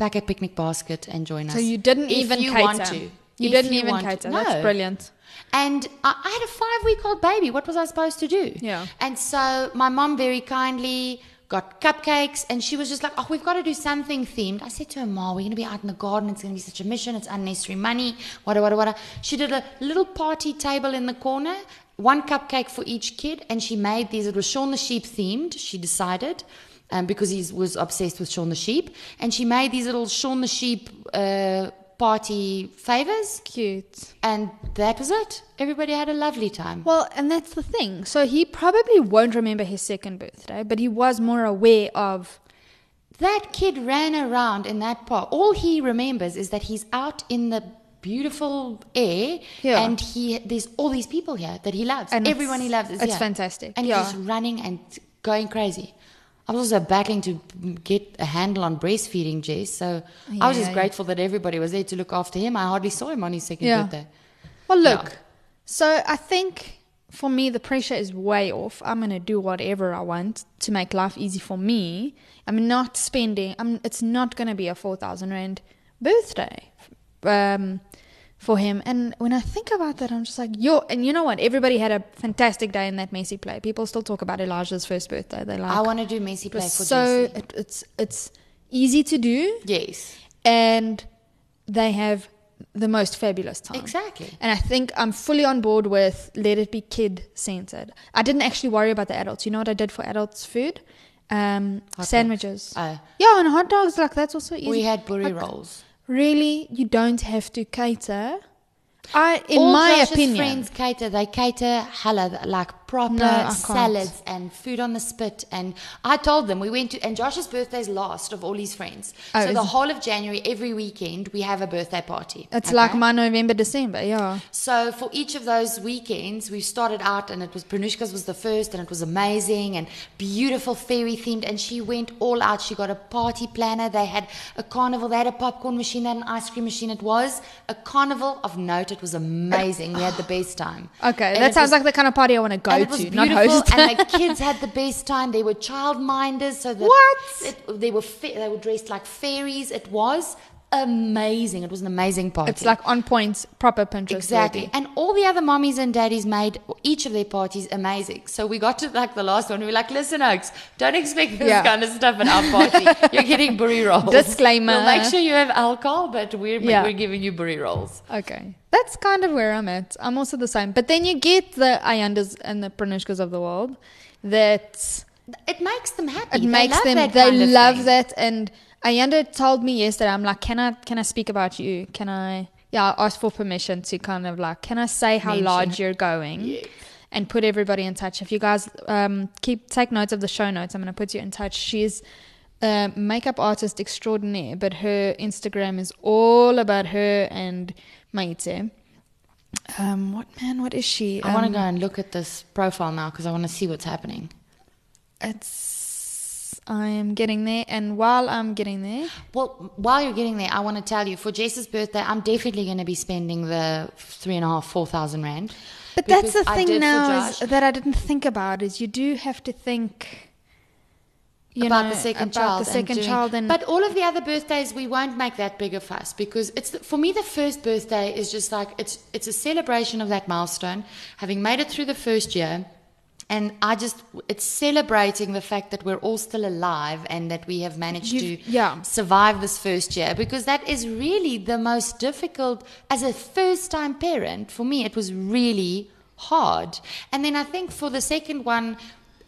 Pack a picnic basket and join us. So you didn't even you cater. want to. You If didn't you even want- cater. No. That's brilliant. And I, I had a five week old baby. What was I supposed to do? Yeah. And so my mom very kindly got cupcakes and she was just like, oh, we've got to do something themed. I said to her, Ma, we're going to be out in the garden. It's going to be such a mission. It's unnecessary money. Wada, wada, wada. She did a little party table in the corner, one cupcake for each kid. And she made these, it was Shaun the Sheep themed, she decided. Um, because he was obsessed with Shaun the Sheep. And she made these little Shaun the Sheep uh, party favors. Cute. And that was it. Everybody had a lovely time. Well, and that's the thing. So he probably won't remember his second birthday, but he was more aware of. That kid ran around in that park. All he remembers is that he's out in the beautiful air Yeah. and he there's all these people here that he loves. And Everyone he loves is it's here. fantastic. And Yeah. he's just running and going crazy. I was also battling to get a handle on breastfeeding, Jess. So I was just Yeah. grateful that everybody was there to look after him. I hardly saw him on his second Yeah. birthday. Well, look. Yeah. So I think for me, the pressure is way off. I'm going to do whatever I want to make life easy for me. I'm not spending, I'm, it's not going to be a 4,000 Rand birthday um, for him. And when I think about that, I'm just like, yo, and you know what? Everybody had a fantastic day in that messy play. People still talk about Elijah's first birthday. They like, I want to do it play for so, it, it's, it's easy to do Yes. and they have the most fabulous time. Exactly. And I think I'm fully on board with let it be kid centered. I didn't actually worry about the adults. You know what I did for adults' food? Um, sandwiches. Uh, yeah, and hot dogs. Like that's also easy. we had boerie Like, rolls. Really, you don't have to cater. I, in All my Josh's opinion, friends cater. They cater hella like proper No, salads and food on the spit. And I told them we went to, and Josh's birthday's last of all his friends. Oh, so the whole of January, every weekend, we have a birthday party. It's okay? like my November, December. Yeah. So for each of those weekends, we started out, and it was Pranushka's was the first, and it was amazing and beautiful fairy themed. And she went all out. She got a party planner. They had a carnival. They had a popcorn machine. They had an ice cream machine. It was a carnival of It was amazing. We had the best time. (sighs) Okay, And that sounds was- like the kind of party I want to go and it was to, not host. and the (laughs) kids had the best time. They were childminders, so that What? It, they were fa- they were dressed like fairies. It was amazing. It was an amazing party. it's like on point, proper Pinterest. Exactly. And all the other mommies and daddies made each of their parties amazing. So we got to like the last one. We were like, listen, Oaks, don't expect this Yeah. kind of stuff at our party. (laughs) You're getting boerie rolls. Disclaimer. We'll make sure you have alcohol, but we're, Yeah. we're giving you boerie rolls. Okay. That's kind of where I'm at. I'm also the same. But then you get the Ayandas and the Pranushkas of the world that It makes them happy. it They makes love them that they love that and Ayanda told me yesterday I'm like can I can I speak about you can I yeah I asked for permission to kind of like can I say how Mention large you're going Yes. and put everybody in touch if you guys um, keep take notes of the show notes I'm going to put you in touch she's a makeup artist extraordinaire but her Instagram is all about her and Maite um what man what is she I want to Um, go and look at this profile now because I want to see what's happening. it's I am getting there and while I'm getting there Well, while you're getting there, I want to tell you for Jess's birthday, I'm definitely going to be spending the three and a half, four thousand rand. But that's the thing now is that I didn't think about is you do have to think you about know, the second about child. the second doing- child and but all of the other birthdays, we won't make that big a fuss because it's the, for me the first birthday is just like it's it's a celebration of that milestone, having made it through the first year. And I just, it's celebrating the fact that we're all still alive and that we have managed You've- to yeah. survive this first year because that is really the most difficult as a first time parent for me it was really hard and then i think for the second one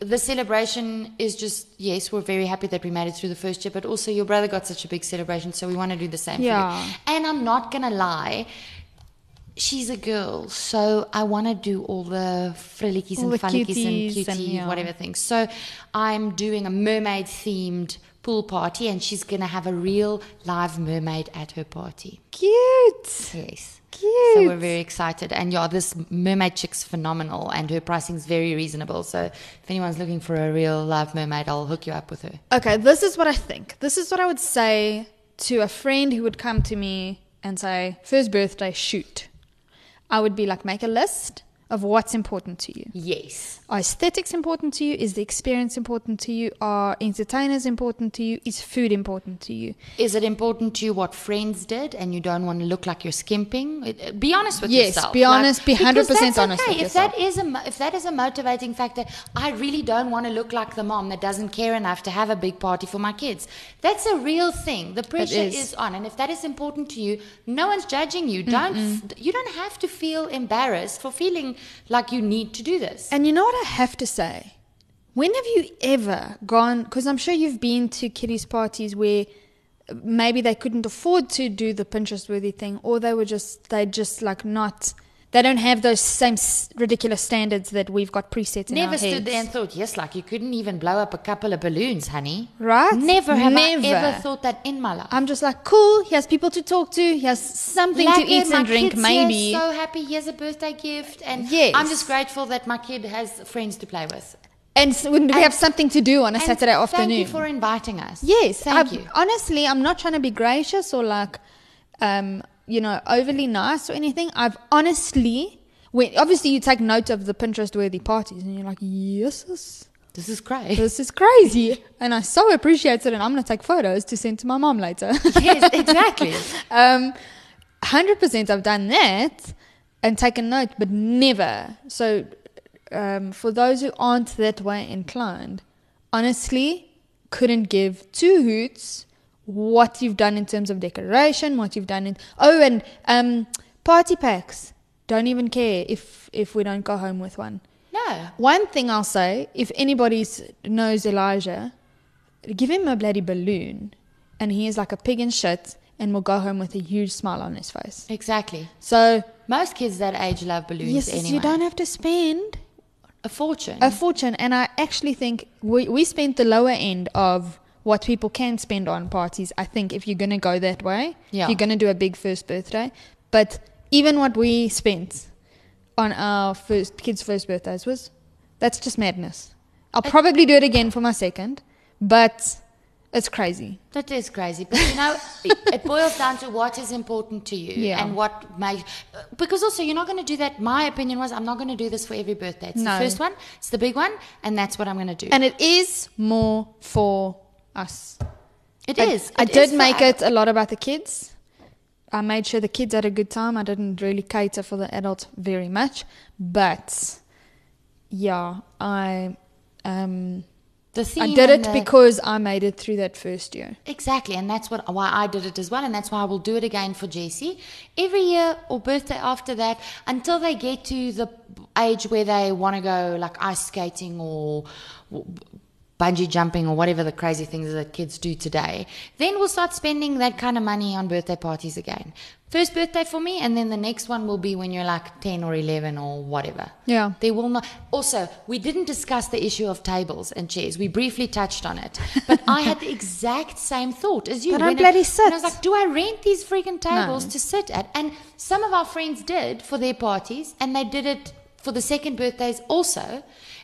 the celebration is just yes we're very happy that we made it through the first year but also your brother got such a big celebration so we want to do the same for Yeah. you and i'm not gonna lie She's a girl, so I want to do all the frillikies All and the and cutie, and, yeah. whatever things. So I'm doing a mermaid themed pool party, and she's going to have a real live mermaid at her party. cute. Yes. Cute. So we're very excited. And yeah, this mermaid chick's phenomenal, and her pricing's very reasonable. So if anyone's looking for a real live mermaid, I'll hook you up with her. Okay, this is what I think. This is what I would say to a friend who would come to me and say, first birthday, shoot. I would be like, make a list of what's important to you. Yes. Are aesthetics important to you? Is the experience important to you? Are entertainers important to you? Is food important to you? Is it important to you what friends did, and you don't want to look like you're skimping? It- it- Be honest with Yes, yourself. Yes, be honest, be 100% that's honest okay. with if that is a if that is a motivating factor, I really don't want to look like the mom that doesn't care enough to have a big party for my kids. That's a real thing. The pressure is. is. on, and if that is important to you, no one's judging you. Don't you don't have to feel embarrassed for feeling like you need to do this. And you know what I have to say? When have you ever gone? Because I'm sure you've been to kiddies' parties where maybe they couldn't afford to do the Pinterest worthy thing, or they were just, they just like not, they don't have those same s- ridiculous standards that we've got preset in Never stood there and thought, yes, like you couldn't even blow up a couple of balloons, honey. Right? Never have Never. I ever thought that in my life. I'm just like, cool, he has people to talk to, he has something to eat and drink, kid's maybe. Here, so happy. he has a birthday gift, and Yes. I'm just grateful that my kid has friends to play with. and so we have something to do on a And Saturday afternoon. Thank you for inviting us. Yes, thank I- you. Honestly, I'm not trying to be gracious or like, um, you know, overly nice or anything. I've honestly, when obviously you take note of the Pinterest worthy parties, and you're like, yes, this, This is great. (laughs) this is crazy, and I so appreciate it, and I'm gonna take photos to send to my mom later. yes, (laughs) exactly. um, hundred percent, I've done that and taken note, but never. So, um, for those who aren't that way inclined, honestly, couldn't give two hoots what you've done in terms of decoration, what you've done in oh, and um, party packs. Don't even care if if we don't go home with one. No. One thing I'll say, if anybody knows Elijah, give him a bloody balloon, and he is like a pig in shit, and will go home with a huge smile on his face. Exactly. So Most kids that age love balloons yes, anyway. you don't have to spend a fortune. a fortune. And I actually think we, we spent the lower end of what people can spend on parties. I think if you're going to go that way, Yeah. you're going to do a big first birthday. But even what we spent on our first kids' first birthdays was that's just madness. I'll probably do it again for my second, but it's crazy. That is crazy, but you know, (laughs) it, boils down to what is important to you Yeah. and what may. Because also, you're not going to do that. My opinion was, I'm not going to do this for every birthday. It's No. the first one, it's the big one, and that's what I'm going to do. And it is more for us. it I- is. I It did is make it a lot about the kids. I made sure the kids had a good time. I didn't really cater for the adults very much, but yeah, I um The theme I did it the- because I made it through that first year. Exactly, and that's what why I did it as well, and that's why I will do it again for Jessie every year or birthday after that until they get to the age where they want to go like ice skating or bungee jumping or whatever the crazy things that kids do today. Then we'll start spending that kind of money on birthday parties again. First birthday for me, and then the next one will be when you're like ten or eleven or whatever. Yeah. They will not. Also, we didn't discuss the issue of tables and chairs. We briefly touched on it, but I had the exact same thought as you. But I when it- bloody when I was like, do I rent these freaking tables No. to sit at? And some of our friends did for their parties, and they did it for the second birthdays also.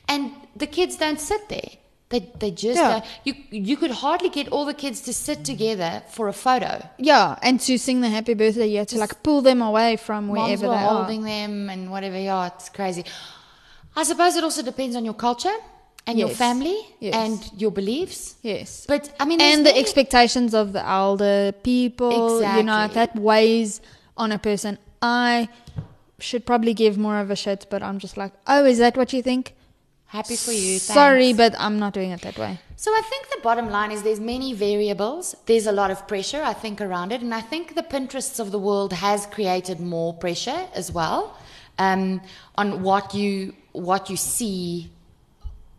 And the kids don't sit there. They, they just Yeah. you you could hardly get all the kids to sit together for a photo. Yeah, and to sing the happy birthday, you had to like pull them away from Moms wherever were they holding them and whatever. Yeah, it's crazy. I suppose it also depends on your culture and your family Yes. and your beliefs. Yes. But I mean, and the many- expectations of the elder people, Exactly. you know, that weighs on a person. I should probably give more of a shit, but I'm just like, oh, is that what you think? Happy for you. Sorry, but I'm not doing it that way. So I think the bottom line is there's many variables. There's a lot of pressure, I think, around it, and I think the Pinterests of the world has created more pressure as well um, on what you what you see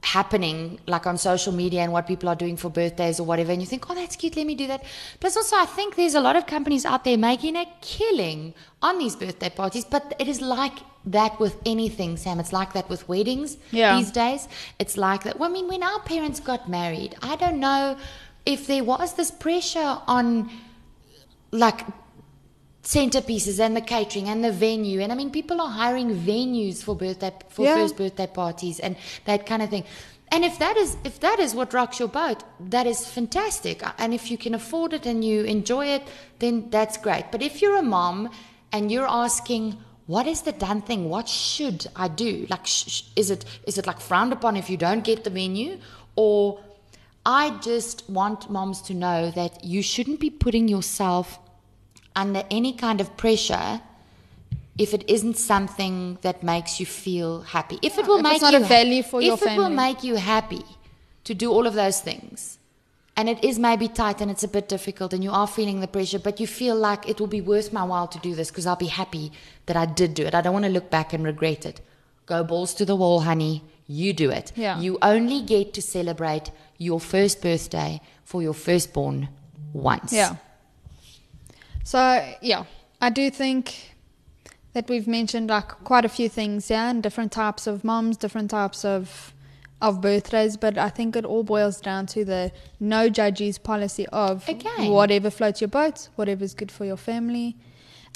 happening like on social media and what people are doing for birthdays or whatever and you think oh that's cute let me do that. Plus also i think there's a lot of companies out there making a killing on these birthday parties but it is like that with anything sam. It's like that with weddings Yeah. these days. It's like that. Well, i mean when our parents got married i don't know if there was this pressure on like centerpieces and the catering and the venue. And i mean people are hiring venues for birthday for Yeah. first birthday parties and that kind of thing. And if that is if that is what rocks your boat that is fantastic. Uh, and if you can afford it and you enjoy it then that's great. But if you're a mom and you're asking what is the done thing? What should i do? Like sh- sh- is it is it like frowned upon if you don't get the venue? Or i just want moms to know that you shouldn't be putting yourself under any kind of pressure if it isn't something that makes you feel happy. If it will if make you value for if your it will make you happy to do all of those things, and it is maybe tight and it's a bit difficult, and you are feeling the pressure, but you feel like it will be worth my while to do this because I'll be happy that I did do it. I don't want to look back and regret it. Go balls to the wall, honey. You do it. Yeah. You only get to celebrate your first birthday for your firstborn once. Yeah. So yeah, I do think that we've mentioned like quite a few things, yeah, and different types of moms, different types of of birthdays, but I think it all boils down to the no judges policy of Again. whatever floats your boat, whatever's good for your family.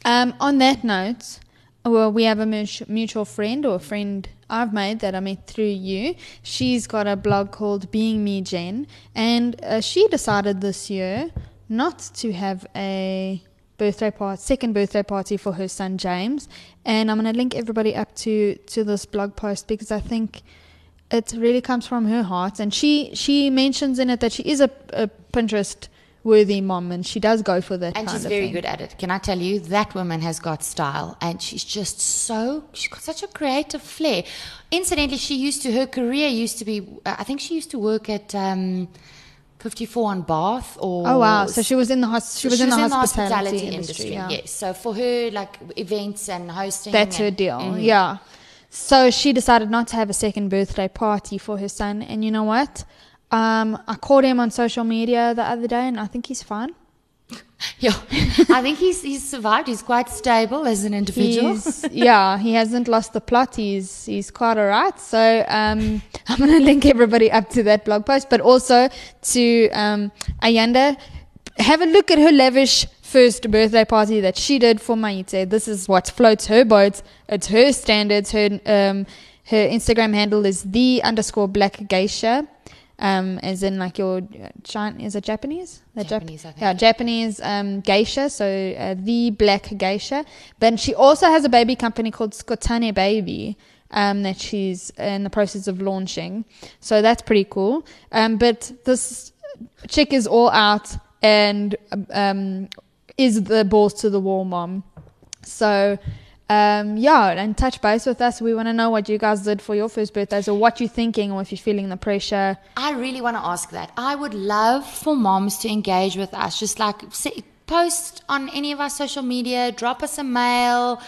Um, on that note, well, we have a mutual friend or a friend I've made that I met through you. She's got a blog called Being Me Jen, and uh, she decided this year not to have a birthday party, second birthday party for her son James. And I'm going to link everybody up to to this blog post because I think it really comes from her heart. And she she mentions in it that she is a, a Pinterest worthy mom, and she does go for that. And she's very thing. good at it. Can I tell you, that woman has got style and she's just so, she's got such a creative flair. Incidentally, she used to, her career used to be, uh, I think she used to work at um, 54 on Bath or. Oh wow! So she was in the hos- she was in the hospitality, industry. industry. yeah. Yes. So for her, like events and hosting. That's her and- deal. Mhm. Yeah. So she decided not to have a second birthday party for her son, and you know what? Um, I called him on social media the other day, and I think he's fine. Yeah, I think he's he's survived. He's quite stable as an individual. He's, (laughs) yeah, he hasn't lost the plot. He's he's quite alright. So um, (laughs) I'm gonna link everybody up to that blog post, but also to um, Ayanda. Have a look at her lavish first birthday party that she did for Maite. This is what floats her boat. It's her standards. Her um, her Instagram handle is the underscore black geisha. Um, as in like your Chin is it Japanese? The Jap- Japanese, think. Yeah, Japanese um, geisha. So uh, the black geisha. But she also has a baby company called Skotane Baby. Um, that she's in the process of launching, so that's pretty cool. Um, but this chick is all out and um, is the balls to the wall mom. So, um, yeah, and touch base with us. We want to know what you guys did for your first birthdays or what you're thinking or if you're feeling the pressure. I really want to ask that. I would love for moms to engage with us. Just like post on any of our social media, drop us a mail,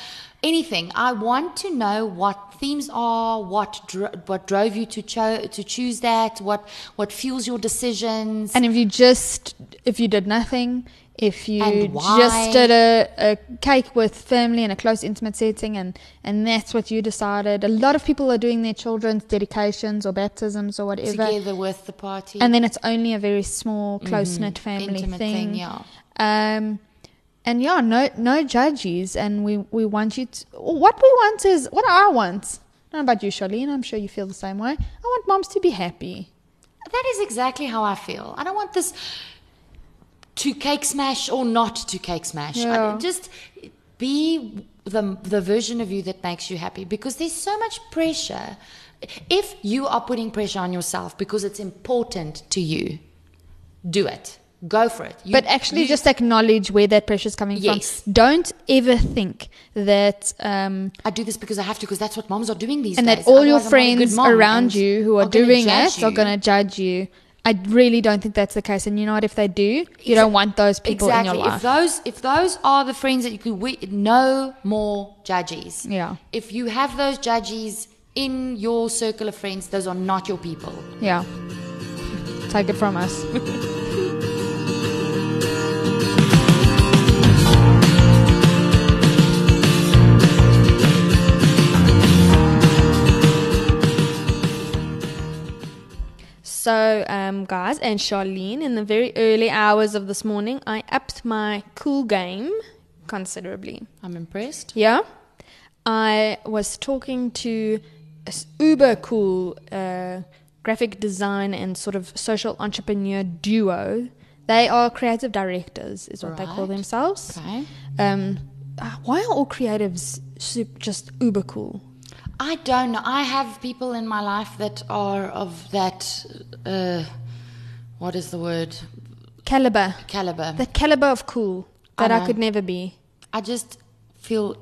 anything. I want to know what themes are, what dro- what drove you to cho- to choose that, what what fuels your decisions. And if you just, if you did nothing, if you just did a, a cake with family in a close, intimate setting, and, and that's what you decided. A lot of people are doing their children's dedications or baptisms or whatever. together with the party. and then it's only a very small, close knit family Mm-hmm. Intimate thing. thing, yeah. Um, and yeah, no, no judges, and we we want you to. What we want is what I want. Not about you, Charlene. I'm sure you feel the same way. I want moms to be happy. That is exactly how I feel. I don't want this to cake smash or not to cake smash. Yeah. I, just be the the version of you that makes you happy because there's so much pressure. If you are putting pressure on yourself because it's important to you, do it. Go for it. You- but actually, you- just acknowledge where that pressure is coming Yes. from. Don't ever think that. Um, I do this because I have to because that's what moms are doing these and days. And that all your Otherwise, I'm not a good friends around you who are, gonna doing it are going to judge you. I really don't think that's the case. And you know what? If they do, you don't want those people exactly. in your life. If those if those are the friends that you could we, no more judges. Yeah. If you have those judges in your circle of friends, those are not your people. yeah. Take it from us. (laughs) So, um, guys, and Charlene, in the very early hours of this morning, I upped my cool game considerably. I'm impressed. Yeah. I was talking to uber cool uh, graphic design and sort of social entrepreneur duo. They are creative directors, is what they call themselves. Okay. Um, why are all creatives just uber cool? I don't know. I have people in my life that are of that uh, what is the word? Caliber. Caliber. The caliber of cool that I I, could never be. I just feel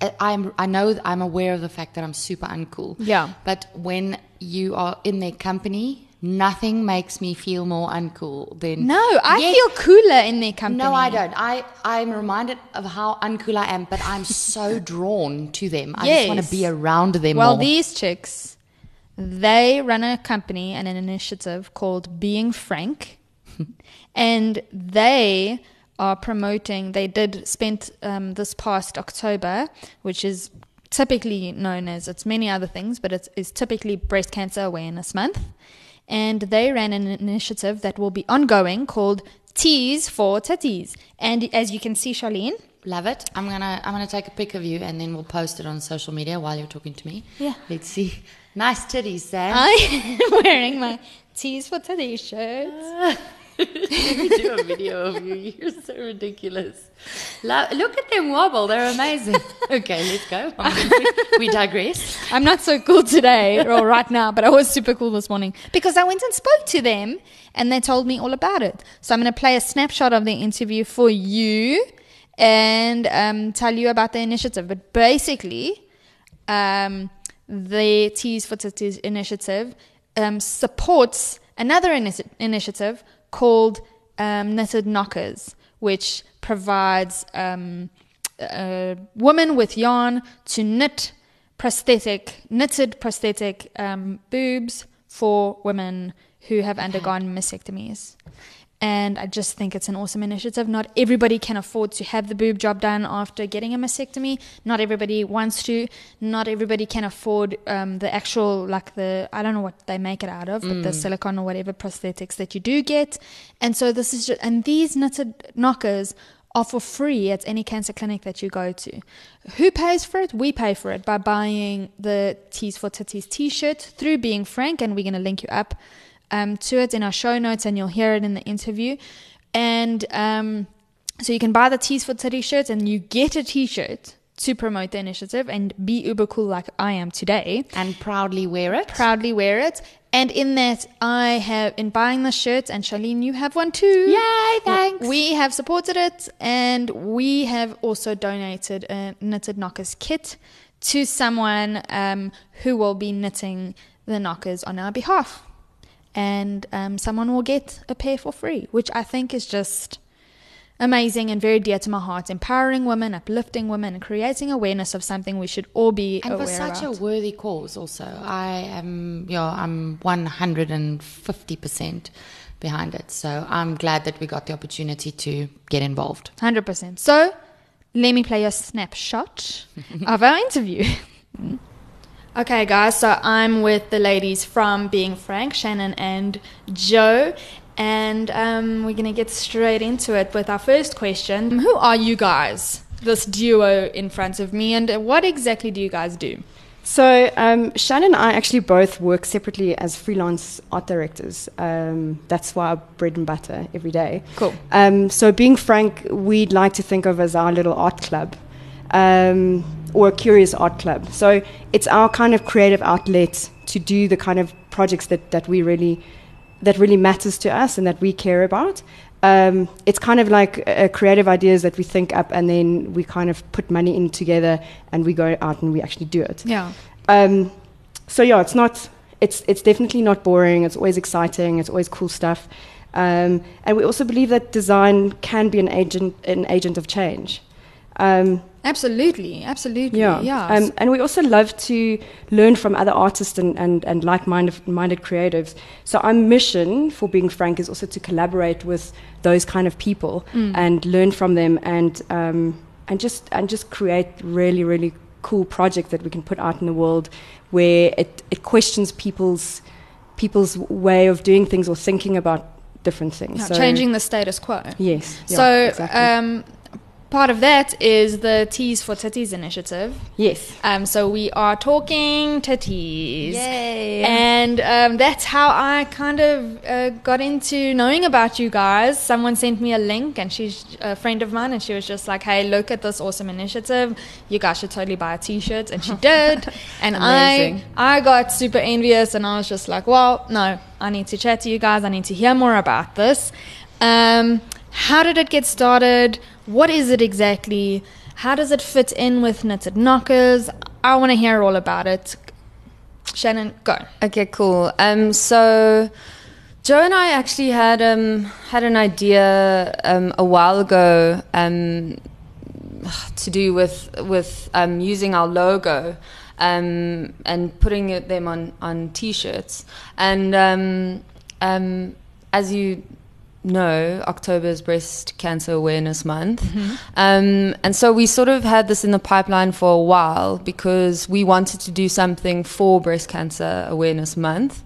I- I'm I know I'm aware of the fact that I'm super uncool. Yeah. But when you are in their company, nothing makes me feel more uncool than No, I Yes. feel cooler in their company. No, I don't. I I'm reminded of how uncool I am, but I'm so (laughs) drawn to them. I just want to be around them Well, more. these chicks, they run a company and an initiative called Being Frank, (laughs) and they are promoting. They did spent um, this past October, which is typically known as it's many other things, but it's, it's typically Breast Cancer Awareness Month, and they ran an initiative that will be ongoing called Tees for Titties. And as you can see, Charlene. Love it. I'm gonna I'm gonna take a pic of you and then we'll post it on social media while you're talking to me. Yeah. Let's see. Nice titties, Sam. I am (laughs) wearing my Tees for Titties shirt. (laughs) we do a video of you. You're so ridiculous. Lo- look at them wobble. They're amazing. (laughs) Okay, let's go. (laughs) we digress. I'm not so cool today or right now, but I was super cool this morning because I went and spoke to them and they told me all about it. So I'm going to play a snapshot of the interview for you and um, tell you about the initiative. But basically, um, the Tees for Titties initiative um, supports another ini- initiative called um, Knitted Knockers, which provides um, a woman with yarn to knit prosthetic, knitted prosthetic um, boobs for women who have undergone mastectomies. And I just think it's an awesome initiative. Not everybody can afford to have the boob job done after getting a mastectomy. Not everybody wants to. Not everybody can afford um, the actual, like the, I don't know what they make it out of, but the silicone or whatever prosthetics that you do get. And so this is just, and these knitted knockers are for free at any cancer clinic that you go to. Who pays for it? We pay for it by buying the Tees for Titties t shirt through Being Frank, and we're going to link you up um, to it in our show notes, and you'll hear it in the interview. And um, so you can buy the Tees for Teddy shirt, and you get a t shirt to promote the initiative and be uber cool like I am today And proudly wear it. proudly wear it. And in that, I have, in buying the shirt, and Charlene, you have one too. Yay, thanks. We have supported it, and we have also donated a knitted knockers kit to someone um, who will be knitting the knockers on our behalf. And um, someone will get a pair for free, which I think is just amazing and very dear to my heart. Empowering women, uplifting women, and creating awareness of something we should all be and aware for such about. a worthy cause also i am yeah i'm 150% behind it so i'm glad that we got the opportunity to get involved 100%. So, let me play a snapshot (laughs) of our interview. Okay, guys, so I'm with the ladies from Being Frank, Shannon and Joe, and um, we're going to get straight into it with our first question. Who are you guys? This duo in front of me, and what exactly do you guys do? So um, Shannon and I actually both work separately as freelance art directors. Um, that's why our bread and butter every day. Cool. Um, so being frank, we'd like to think of as our little art club, um, or a curious art club. So it's our kind of creative outlet to do the kind of projects that, that we really that really matters to us and that we care about. Um, it's kind of like uh, creative ideas that we think up and then we kind of put money in together and we go out and we actually do it. Yeah. Um, so yeah, it's not. It's it's definitely not boring. It's always exciting. It's always cool stuff. Um, and we also believe that design can be an agent an agent of change. Absolutely. Absolutely. yeah. Yeah. Um, and we also love to learn from other artists and, and, and like minded, minded creatives. So, our mission for Being Frank is also to collaborate with those kind of people and learn from them and, um, and, just, and just create really, really cool projects that we can put out in the world where it, it questions people's, people's way of doing things or thinking about different things. Yeah, So- changing the status quo. Yes. yeah, so, exactly. um, part of that is the Tees for Titties initiative. yes. Um, so we are talking titties. Yay. And um, that's how I kind of uh, got into knowing about you guys. Someone sent me a link, and she's a friend of mine, and she was just like, "Hey, look at this awesome initiative. You guys should totally buy a T-shirt." And she (laughs) did. and I, I got super envious, and I was just like, "Well, no, I need to chat to you guys. I need to hear more about this." Um, how did it get started? What is it exactly? How does it fit in with knitted knockers? I want to hear all about it. Shannon, go. Okay, cool. Um, so Joe and I actually had um had an idea um a while ago um to do with with um using our logo um and putting it, them on on t-shirts and as you know October is breast cancer awareness month. Um, and so we sort of had this in the pipeline for a while because we wanted to do something for breast cancer awareness month.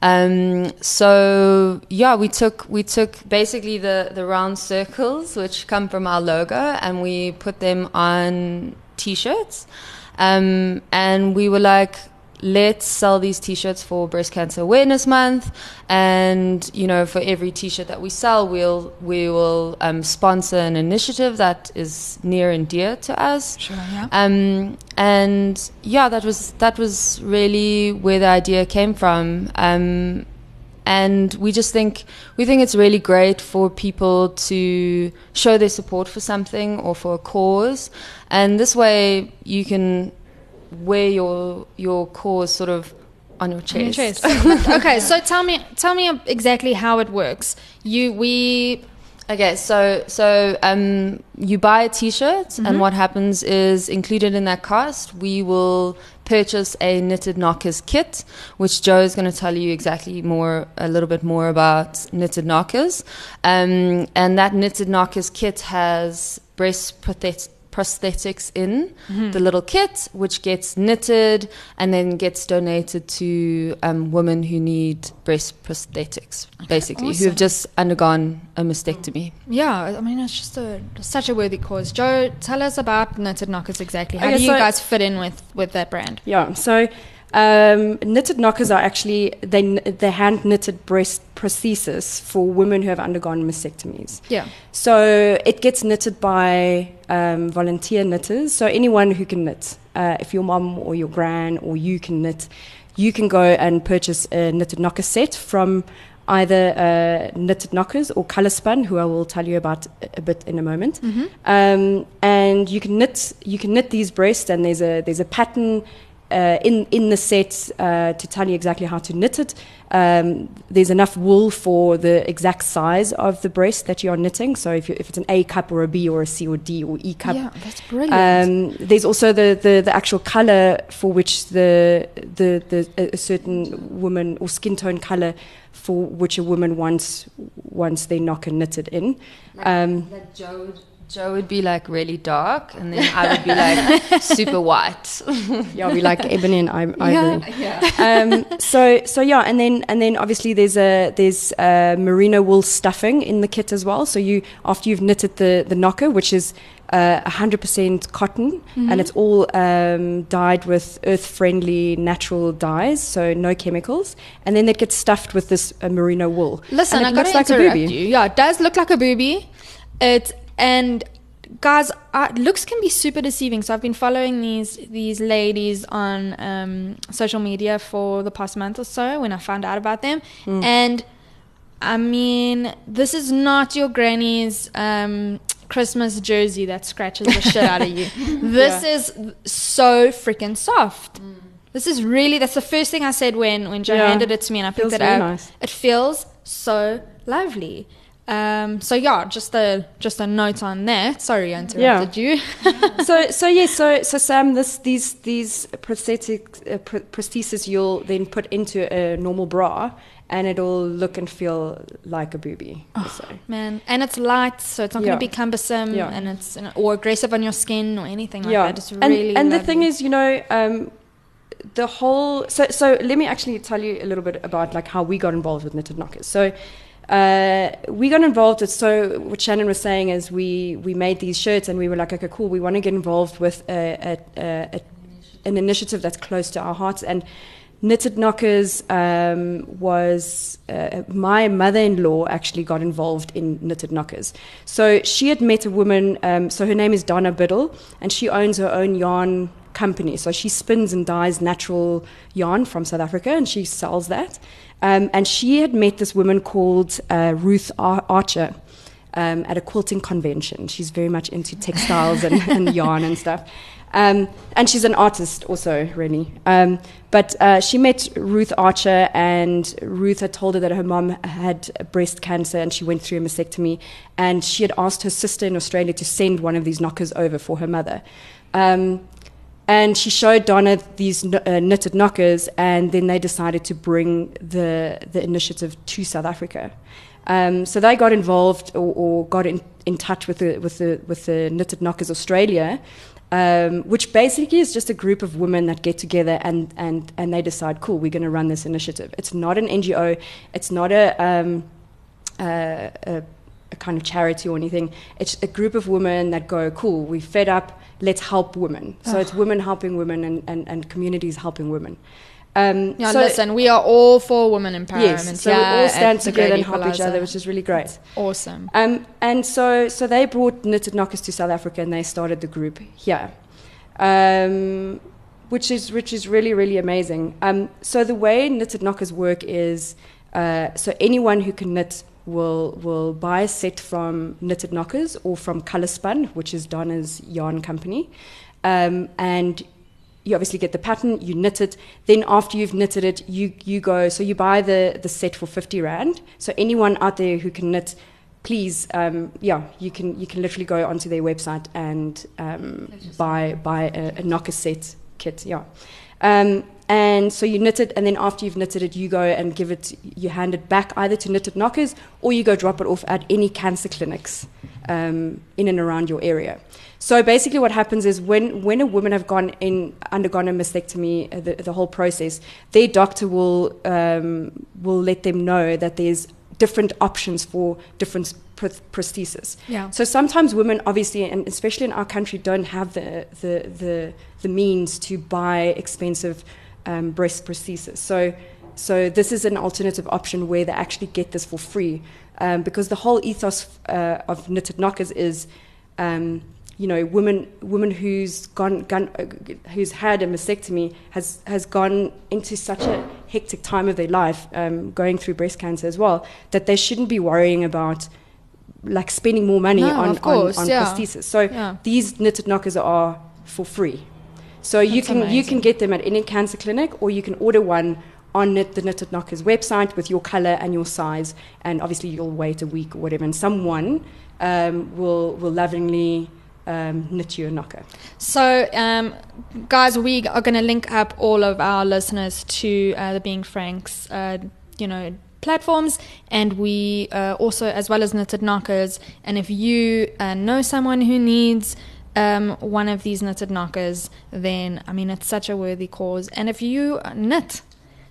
Um, so yeah, we took we took basically the the round circles which come from our logo, and we put them on t-shirts, um, and we were like, let's sell these t-shirts for breast cancer awareness month, and you know for every t-shirt that we sell, we'll we will um, sponsor an initiative that is near and dear to us. Sure, yeah. Um, and yeah, that was that was really where the idea came from. Um, and we just think we think it's really great for people to show their support for something or for a cause, and this way you can wear your your cause sort of on your On your chest. chest. (laughs) okay, so tell me, tell me exactly how it works. You, we, Okay, so so um, you buy a T-shirt, and what happens is included in that cost, we will purchase a knitted knockers kit, which Joe is going to tell you exactly more, a little bit more about knitted knockers. Um, and that knitted knockers kit has breast protect- prosthetics in the little kit, which gets knitted and then gets donated to um, women who need breast prosthetics, basically, who have just undergone a mastectomy. Yeah, I mean it's just a such a worthy cause. Joe, tell us about Knitted Knockers exactly. How Okay, do you so- guys fit in with with that brand? Yeah. So um, knitted knockers are actually they they hand knitted breast prosthesis for women who have undergone mastectomies. Yeah. So it gets knitted by um, volunteer knitters. So anyone who can knit, uh, if your mum or your gran or you can knit, you can go and purchase a knitted knocker set from either uh, knitted knockers or color spun, who I will tell you about a- a bit in a moment. Um, and you can knit you can knit these breasts, and there's a there's a pattern. Uh, in in the set uh, to tell you exactly how to knit it. Um, there's enough wool for the exact size of the breast that you are knitting. So if, you, if it's an A cup or a B or a C or D or E cup, Yeah, that's brilliant. um, there's also the, the, the actual color for which the, the, the a- a certain woman or skin tone color for which a woman wants wants their knocker knitted in. Um, Like Joe would, Joe would be like really dark, and then I would be like (laughs) super white. yeah, we like ebony and i- ivory. yeah. um, so so yeah, and then and then obviously there's a there's a merino wool stuffing in the kit as well. So you after you've knitted the the knocker, which is uh, 100% cotton, and it's all um, dyed with earth-friendly natural dyes, so no chemicals, and then it gets stuffed with this uh, merino wool. Listen, and I it gotta looks like a interrupt booby. you. Yeah, it does look like a booby. It and guys, looks can be super deceiving. So I've been following these these ladies on um, social media for the past month or so. When I found out about them, Hmm. and I mean, this is not your granny's um, Christmas jersey that scratches the shit out of you. (laughs) This is so freaking soft. This is really that's the first thing I said when when Joe Yeah. handed it to me and I picked Feels it up. nice. It feels so lovely. Um, so yeah, just a just a note on that. Sorry, I interrupted you. (laughs) so so yes so so Sam this these these prosthetic uh, pr- prosthesis you'll then put into a normal bra and it'll look and feel like a booby. So. Man, and it's light, so it's not Yeah. going to be cumbersome, Yeah. and it's or aggressive on your skin or anything like yeah, that. It's and, really and the thing is, you know, um, the whole. So so let me actually tell you a little bit about like how we got involved with knitted knockers. So. Uh, we got involved. With, so what Shannon was saying is we we made these shirts and we were like, okay, cool. We want to get involved with a, a, a, an initiative that's close to our hearts. And Knitted Knockers um, was uh, my mother-in-law actually got involved in Knitted Knockers. So she had met a woman. Um, so her name is Donna Biddle, and she owns her own yarn company. So she spins and dyes natural yarn from South Africa, and she sells that. Um, and she had met this woman called uh, Ruth Ar- Archer um, at a quilting convention. She's very much into textiles and, and yarn and stuff. Um, and she's an artist also, really. Um, but uh, she met Ruth Archer, and Ruth had told her that her mom had breast cancer and she went through a mastectomy. And she had asked her sister in Australia to send one of these knockers over for her mother. Um, and she showed Donna these uh, knitted knockers, and then they decided to bring the, the initiative to South Africa. Um, so they got involved or, or got in, in touch with the, with, the, with the Knitted Knockers Australia, um, which basically is just a group of women that get together and, and, and they decide, cool, we're going to run this initiative. It's not an NGO, it's not a, um, a, a, a kind of charity or anything. It's a group of women that go, cool, we're fed up, let's help women. So it's women helping women and, and, and communities helping women. Um, Yeah, so- listen, we are all for women empowerment. Yes, so we yeah, all stand together and help each other, which is really great. awesome. Um, and so, so they brought Knitted Knockers to South Africa, and they started the group here, um, which is which is really really amazing. Um, so the way Knitted Knockers work is, uh, so anyone who can knit will will buy a set from Knitted Knockers or from Color Spun, which is Donna's yarn company, um, and you obviously get the pattern, you knit it. Then after you've knitted it, you you go. So you buy the the set for fifty rand. So anyone out there who can knit, please, um, yeah, you can you can literally go onto their website and um, buy buy a, a knocker set kit. Yeah. Um, and so you knit it, and then after you've knitted it, you go and give it, you hand it back either to knitted knockers or you go drop it off at any cancer clinics um, in and around your area. So basically, what happens is when, when a woman have gone in undergone a mastectomy, uh, the, the whole process, their doctor will um, will let them know that there's different options for different pr- prosthesis. Yeah. So sometimes women, obviously, and especially in our country, don't have the the the, the means to buy expensive um, breast prosthesis. So so this is an alternative option where they actually get this for free, um, because the whole ethos uh, of knitted knockers is. Um, you know, women women who's gone, gone uh, who's had a mastectomy has has gone into such a hectic time of their life, um, going through breast cancer as well, that they shouldn't be worrying about like spending more money No, on course, on, on yeah. prosthesis. So Yeah. these knitted knockers are for free. So you That's can you can get them at any cancer clinic, or you can order one on knit, the Knitted Knockers website with your color and your size, and obviously you'll wait a week or whatever, and someone um, will will lovingly um, knit you a knocker. So, um, guys, we are going to link up all of our listeners to uh, the Being Franks, uh, you know, platforms, and we uh, also, as well as Knitted Knockers. And if you uh, know someone who needs um, one of these knitted knockers, then I mean, it's such a worthy cause. And if you knit,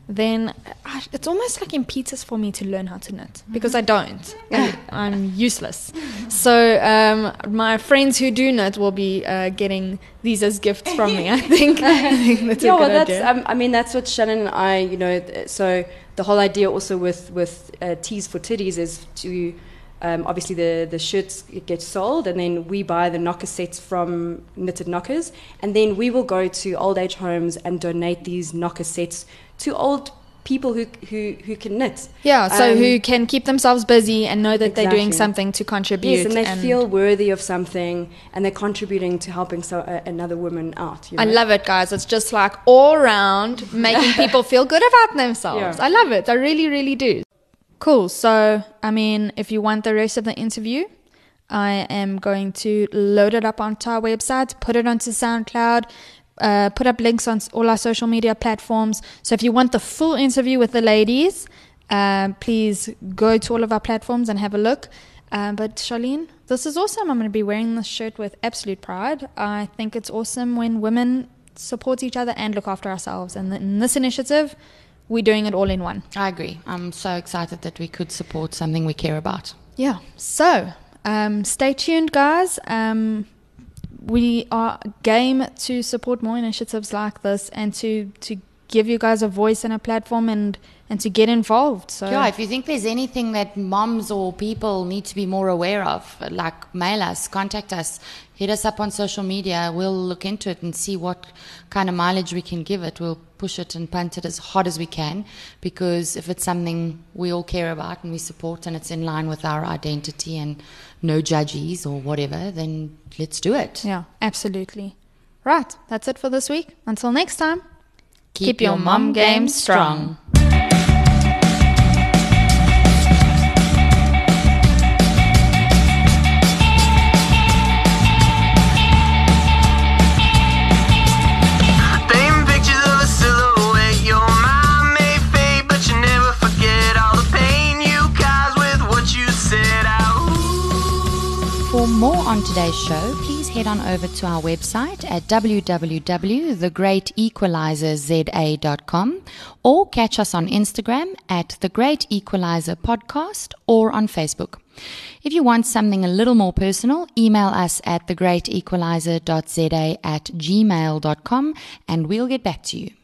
then I, it's almost like impetus for me to learn how to knit because I don't. I, (laughs) I'm useless. So um, my friends who do knit will be uh, getting these as gifts from me. I think. (laughs) I think (laughs) that's yeah, well, that's um, I mean that's what Shannon and I, you know, so the whole idea also with with uh, tees for titties is to um, obviously the the shirts get sold and then we buy the knocker sets from knitted knockers and then we will go to old age homes and donate these knocker sets to old people who who, who can knit. yeah. So um, who can keep themselves busy and know that they're doing something to contribute. Yes, and they feel worthy of something, and they're contributing to helping so, uh, another woman out. You know? I love it, guys. It's just like all around (laughs) making people feel good about themselves. Yeah. I love it. I really, really do. Cool. So, I mean, if you want the rest of the interview, I am going to load it up onto our website, put it onto SoundCloud, uh, put up links on all our social media platforms. So, if you want the full interview with the ladies, um, please go to all of our platforms and have a look. Um, but Charlene, this is awesome. I'm going to be wearing this shirt with absolute pride. I think it's awesome when women support each other and look after ourselves. And in this initiative, we're doing it all in one. I agree. I'm so excited that we could support something we care about. Yeah. So um, stay tuned, guys. Um, we are game to support more initiatives like this and to to give you guys a voice and a platform and and to get involved. So Yeah, if you think there's anything that moms or people need to be more aware of, like mail us, contact us, hit us up on social media. We'll look into it and see what kind of mileage we can give it. We'll push it and punt it as hard as we can because if it's something we all care about and we support and it's in line with our identity and no judges or whatever, then let's do it. yeah, absolutely. Right. That's it for this week. Until next time. Keep, your mom game strong. Painting on today's show, please head on over to our website at www.thegreatequalizerza.com or catch us on Instagram at The Great Equalizer Podcast or on Facebook. If you want something a little more personal, email us at thegreatequalizer.za at gmail.com and we'll get back to you.